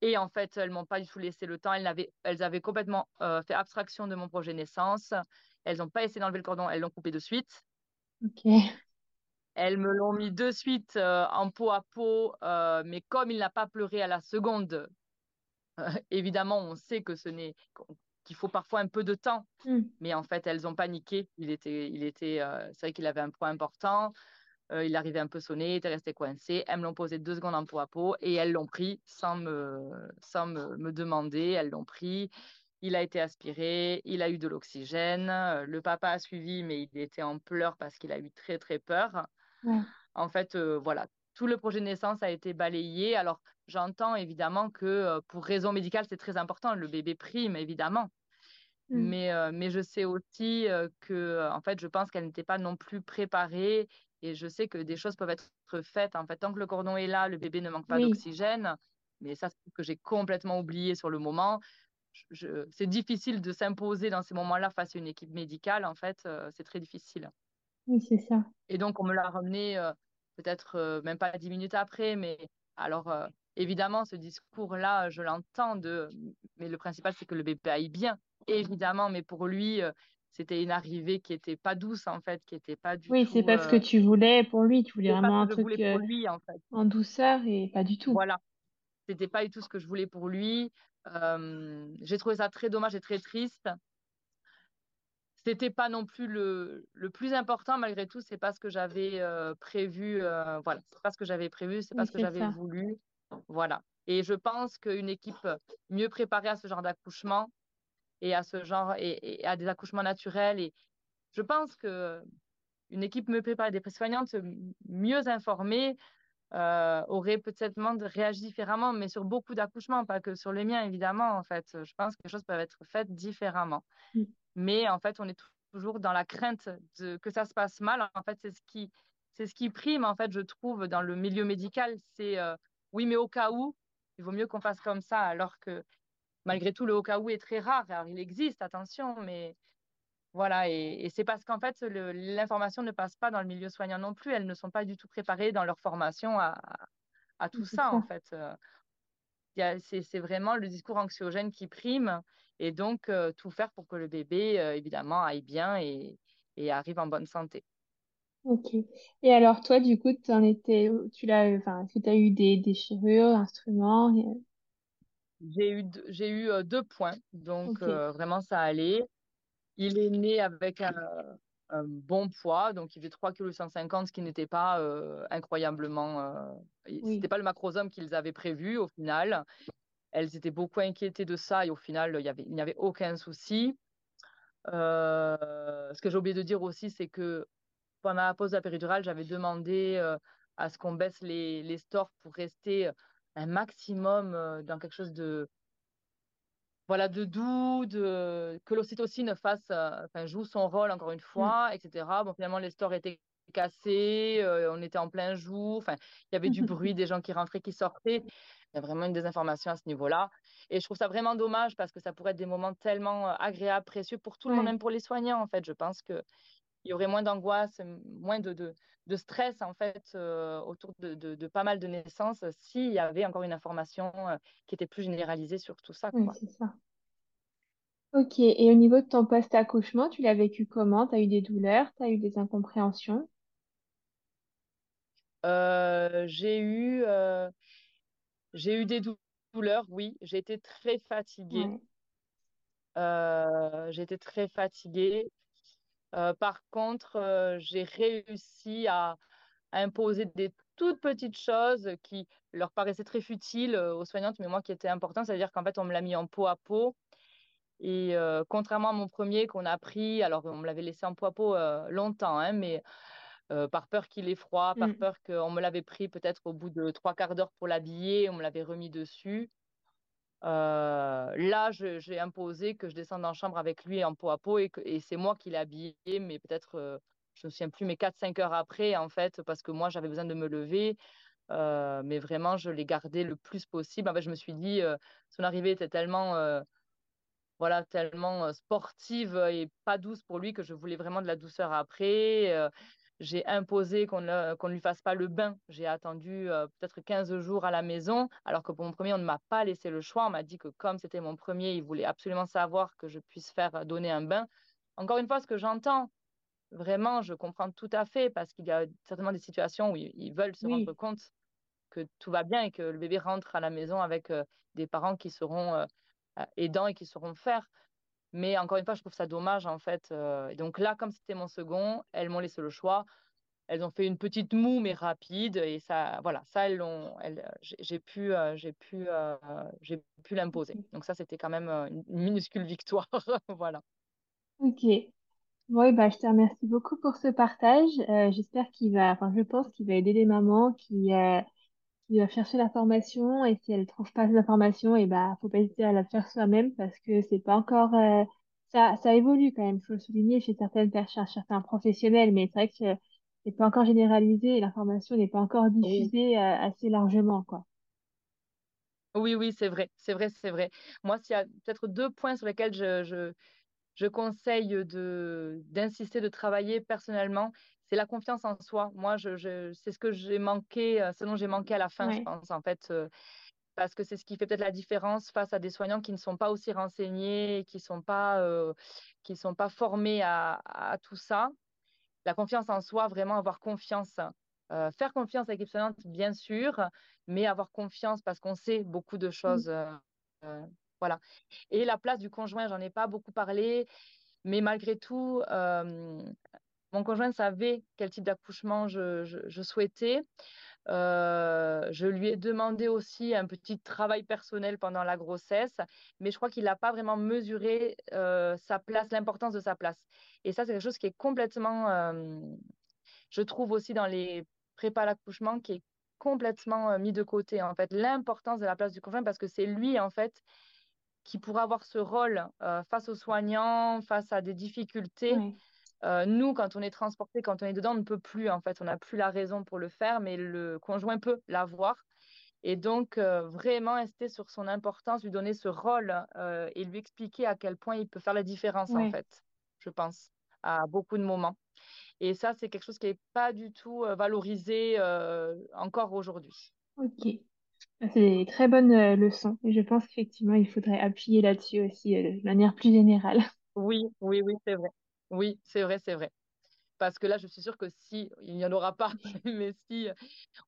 [SPEAKER 2] et en fait, elles m'ont pas du tout laissé le temps. Elles, avaient, elles avaient complètement fait abstraction de mon projet naissance. Elles n'ont pas essayé d'enlever le cordon, elles l'ont coupé de suite.
[SPEAKER 3] Ok.
[SPEAKER 2] Elles me l'ont mis de suite euh, en peau à peau, euh, mais comme il n'a pas pleuré à la seconde, euh, évidemment, on sait que ce n'est qu'il faut parfois un peu de temps, hmm. mais en fait, elles ont paniqué. Il était, il était, c'est vrai qu'il avait un poids important. Il arrivait un peu sonné, il était resté coincé. Elles me l'ont posé deux secondes en peau à peau et elles l'ont pris sans me, sans me, me demander. Elles l'ont pris. Il a été aspiré, il a eu de l'oxygène. Le papa a suivi, mais il était en pleurs parce qu'il a eu très très peur. En fait, euh, voilà, tout le projet de naissance a été balayé. Alors, j'entends évidemment que euh, pour raison médicale, c'est très important. Le bébé prime, évidemment. Mm. Mais, euh, mais je sais aussi que, en fait, je pense qu'elle n'était pas non plus préparée. Et je sais que des choses peuvent être faites. En fait, tant que le cordon est là, le bébé ne manque pas d'oxygène. Mais ça, c'est ce que j'ai complètement oublié sur le moment. c'est difficile de s'imposer dans ces moments-là face à une équipe médicale. En fait, c'est très difficile.
[SPEAKER 3] Oui, c'est ça.
[SPEAKER 2] Et donc, on me l'a ramené euh, peut-être euh, même pas dix minutes après. Mais alors, euh, évidemment, ce discours-là, je l'entends. De... Mais le principal, c'est que le bébé aille bien. Évidemment, mais pour lui, c'était une arrivée qui n'était pas douce, en fait, qui n'était pas du
[SPEAKER 3] Oui,
[SPEAKER 2] tout.
[SPEAKER 3] c'est pas ce que tu voulais pour lui. Tu voulais vraiment un
[SPEAKER 2] truc
[SPEAKER 3] pour
[SPEAKER 2] lui, en fait.
[SPEAKER 3] en douceur et pas du tout.
[SPEAKER 2] Voilà. C'était pas du tout ce que je voulais pour lui. j'ai trouvé ça très dommage et très triste c'était pas non plus le, le, plus important malgré tout c'est pas ce que j'avais euh, prévu euh, voilà c'est pas ce que j'avais prévu c'est pas ce que j'avais voulu voilà et je pense qu'une équipe mieux préparée à ce genre d'accouchement et à ce genre et, à des accouchements naturels et je pense que une équipe mieux préparée des soignantes mieux informées euh, aurait peut-être réagi différemment mais sur beaucoup d'accouchements pas que sur les miens évidemment en fait je pense que les choses peuvent être faites différemment mm. Mais en fait, on est toujours dans la crainte de, que ça se passe mal. En fait, c'est ce qui, c'est ce qui prime, en fait, je trouve, dans le milieu médical. C'est euh, oui, mais au cas où, il vaut mieux qu'on fasse comme ça, alors que malgré tout, le au cas où est très rare. Alors, il existe, attention, mais voilà. Et, c'est parce qu'en fait, l'information ne passe pas dans le milieu soignant non plus. Elles ne sont pas du tout préparées dans leur formation à, à tout ça, en fait. Euh, c'est vraiment le discours anxiogène qui prime et donc euh, tout faire pour que le bébé, euh, évidemment, aille bien et, et, arrive en bonne santé.
[SPEAKER 3] Ok. Et alors, toi, du coup, en étais, tu l'as, enfin, tu as eu des déchirures, instruments
[SPEAKER 2] J'ai eu, j'ai eu euh, deux points, donc vraiment ça allait. Il est né avec un, un bon poids, donc il faisait 3,150 kg, ce qui n'était pas incroyablement. C'était pas le macrosome qu'ils avaient prévu au final. Elles étaient beaucoup inquiétées de ça et au final, il n'y avait aucun souci. ce que j'ai oublié de dire aussi, c'est que pendant la pause de la péridurale, j'avais demandé à ce qu'on baisse les, les stores pour rester un maximum dans quelque chose de voilà de doux, de, que l'ocytocine fasse, enfin, joue son rôle encore une mmh. fois, etc. Bon, finalement, les stores étaient cassés, on était en plein jour, enfin, il y avait du bruit, des gens qui rentraient, qui sortaient. Il y a vraiment une désinformation à ce niveau-là. Et je trouve ça vraiment dommage parce que ça pourrait être des moments tellement agréables, précieux pour tout le monde, même pour les soignants, en fait. Je pense que il y aurait moins d'angoisse, moins de, de, de, stress en fait euh, autour de, de, pas mal de naissances s'il y avait encore une information euh, qui était plus généralisée sur tout ça.
[SPEAKER 3] Oui, c'est ça. Ok, et au niveau de ton post-accouchement, tu l'as vécu comment? Tu as eu des douleurs, tu as eu des incompréhensions?
[SPEAKER 2] Euh, j'ai eu, j'ai eu des douleurs, oui. J'ai été très fatiguée. j'ai été très fatiguée. Euh, par contre, euh, j'ai réussi à, imposer des toutes petites choses qui leur paraissaient très futiles euh, aux soignantes, mais moi qui étaient importantes, c'est-à-dire qu'en fait, on me l'a mis en peau à peau. Et contrairement à mon premier qu'on a pris, alors on me l'avait laissé en peau à peau longtemps, hein, mais par peur qu'il ait froid, par mmh. peur qu'on me l'avait pris peut-être au bout de trois quarts d'heure pour l'habiller, on me l'avait remis dessus. Euh, là, j'ai imposé que je descende en chambre avec lui en peau à peau et, c'est moi qui l'ai habillé, mais peut-être, euh, je ne me souviens plus, mais 4-5 heures après, en fait, parce que moi, j'avais besoin de me lever. Euh, mais vraiment, je l'ai gardé le plus possible. En fait, je me suis dit, son arrivée était tellement, voilà, tellement sportive et pas douce pour lui que je voulais vraiment de la douceur après j'ai imposé qu'on ne lui fasse pas le bain. J'ai attendu euh, peut-être 15 jours à la maison, alors que pour mon premier, on ne m'a pas laissé le choix. On m'a dit que comme c'était mon premier, il voulait absolument savoir que je puisse faire euh, donner un bain. Encore une fois, ce que j'entends, vraiment, je comprends tout à fait, parce qu'il y a certainement des situations où ils veulent se rendre compte que tout va bien et que le bébé rentre à la maison avec euh, des parents qui seront aidants et qui sauront faire. Mais encore une fois, je trouve ça dommage, en fait. Euh, et donc là, comme c'était mon second, elles m'ont laissé le choix. Elles ont fait une petite moue, mais rapide. Et ça, voilà, ça, elles l'ont, j'ai pu, euh, j'ai pu, euh, j'ai pu l'imposer. Donc ça, c'était quand même une minuscule victoire. voilà.
[SPEAKER 3] Ok. Oui, bah, je te remercie beaucoup pour ce partage. j'espère qu'il va, enfin, je pense qu'il va aider les mamans qui, il va chercher l'information et si elle trouve pas l'information, et bah faut pas hésiter à la faire soi-même parce que c'est pas encore euh, ça ça évolue quand même, il faut le souligner chez certaines personnes, certains professionnels, mais c'est vrai que c'est pas encore généralisé et l'information n'est pas encore diffusée euh, assez largement quoi.
[SPEAKER 2] Oui, oui, c'est vrai, c'est vrai, c'est vrai. Moi, s'il y a peut-être deux points sur lesquels je, je, je conseille de d'insister, de travailler personnellement, c'est la confiance en soi. Moi, je, c'est ce que j'ai manqué, euh, ce dont j'ai manqué à la fin, je pense, en fait, euh, parce que c'est ce qui fait peut-être la différence face à des soignants qui ne sont pas aussi renseignés, qui ne sont, pas, euh, qui sont pas formés à, tout ça. La confiance en soi, vraiment avoir confiance. faire confiance à l'équipe soignante, bien sûr, mais avoir confiance parce qu'on sait beaucoup de mmh. choses. voilà. Et la place du conjoint, j'en ai pas beaucoup parlé, mais malgré tout, mon conjoint savait quel type d'accouchement je, souhaitais. Euh, je lui ai demandé aussi un petit travail personnel pendant la grossesse, mais je crois qu'il n'a pas vraiment mesuré euh, sa place, l'importance de sa place. Et ça, c'est quelque chose qui est complètement, euh, je trouve aussi dans les prépas à l'accouchement, qui est complètement mis de côté, en fait, l'importance de la place du conjoint, parce que c'est lui, en fait, qui pourra avoir ce rôle face aux soignants, face à des difficultés. Euh, nous, quand on est transporté, quand on est dedans, on ne peut plus, en fait, on n'a plus la raison pour le faire, mais le conjoint peut l'avoir. Et donc, euh, vraiment rester sur son importance, lui donner ce rôle euh, et lui expliquer à quel point il peut faire la différence, en fait, je pense, à beaucoup de moments. Et ça, c'est quelque chose qui n'est pas du tout valorisé encore aujourd'hui.
[SPEAKER 3] Ok. C'est des très bonnes leçons. Et je pense qu'effectivement, il faudrait appuyer là-dessus aussi de manière plus générale.
[SPEAKER 2] Oui, oui, oui, c'est vrai. Oui, c'est vrai, c'est vrai. Parce que là, je suis sûre que si, il n'y en aura pas, mais si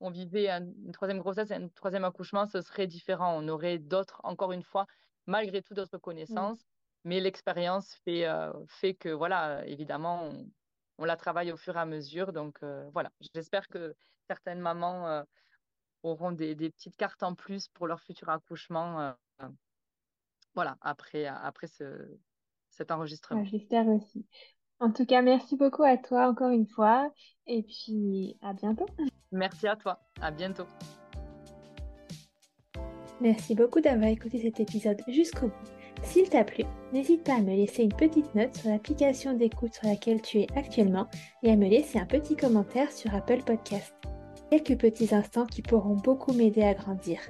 [SPEAKER 2] on vivait une troisième grossesse et un troisième accouchement, ce serait différent. On aurait d'autres, encore une fois, malgré tout, d'autres connaissances. Mais l'expérience fait, euh, fait que, voilà, évidemment, on la travaille au fur et à mesure. Donc voilà, j'espère que certaines mamans auront des, petites cartes en plus pour leur futur accouchement. voilà, après, après ce, cet enregistrement.
[SPEAKER 3] J'espère aussi. En tout cas, merci beaucoup à toi encore une fois et puis à bientôt.
[SPEAKER 2] Merci à toi. À bientôt.
[SPEAKER 1] Merci beaucoup d'avoir écouté cet épisode jusqu'au bout. S'il t'a plu, n'hésite pas à me laisser une petite note sur l'application d'écoute sur laquelle tu es actuellement et à me laisser un petit commentaire sur Apple Podcast. Quelques petits instants qui pourront beaucoup m'aider à grandir.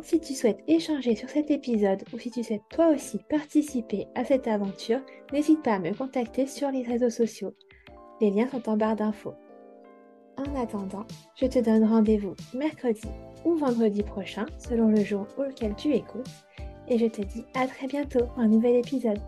[SPEAKER 1] Si tu souhaites échanger sur cet épisode ou si tu souhaites toi aussi participer à cette aventure, n'hésite pas à me contacter sur les réseaux sociaux. Les liens sont en barre d'infos. En attendant, je te donne rendez-vous mercredi ou vendredi prochain, selon le jour auquel tu écoutes, et je te dis à très bientôt pour un nouvel épisode.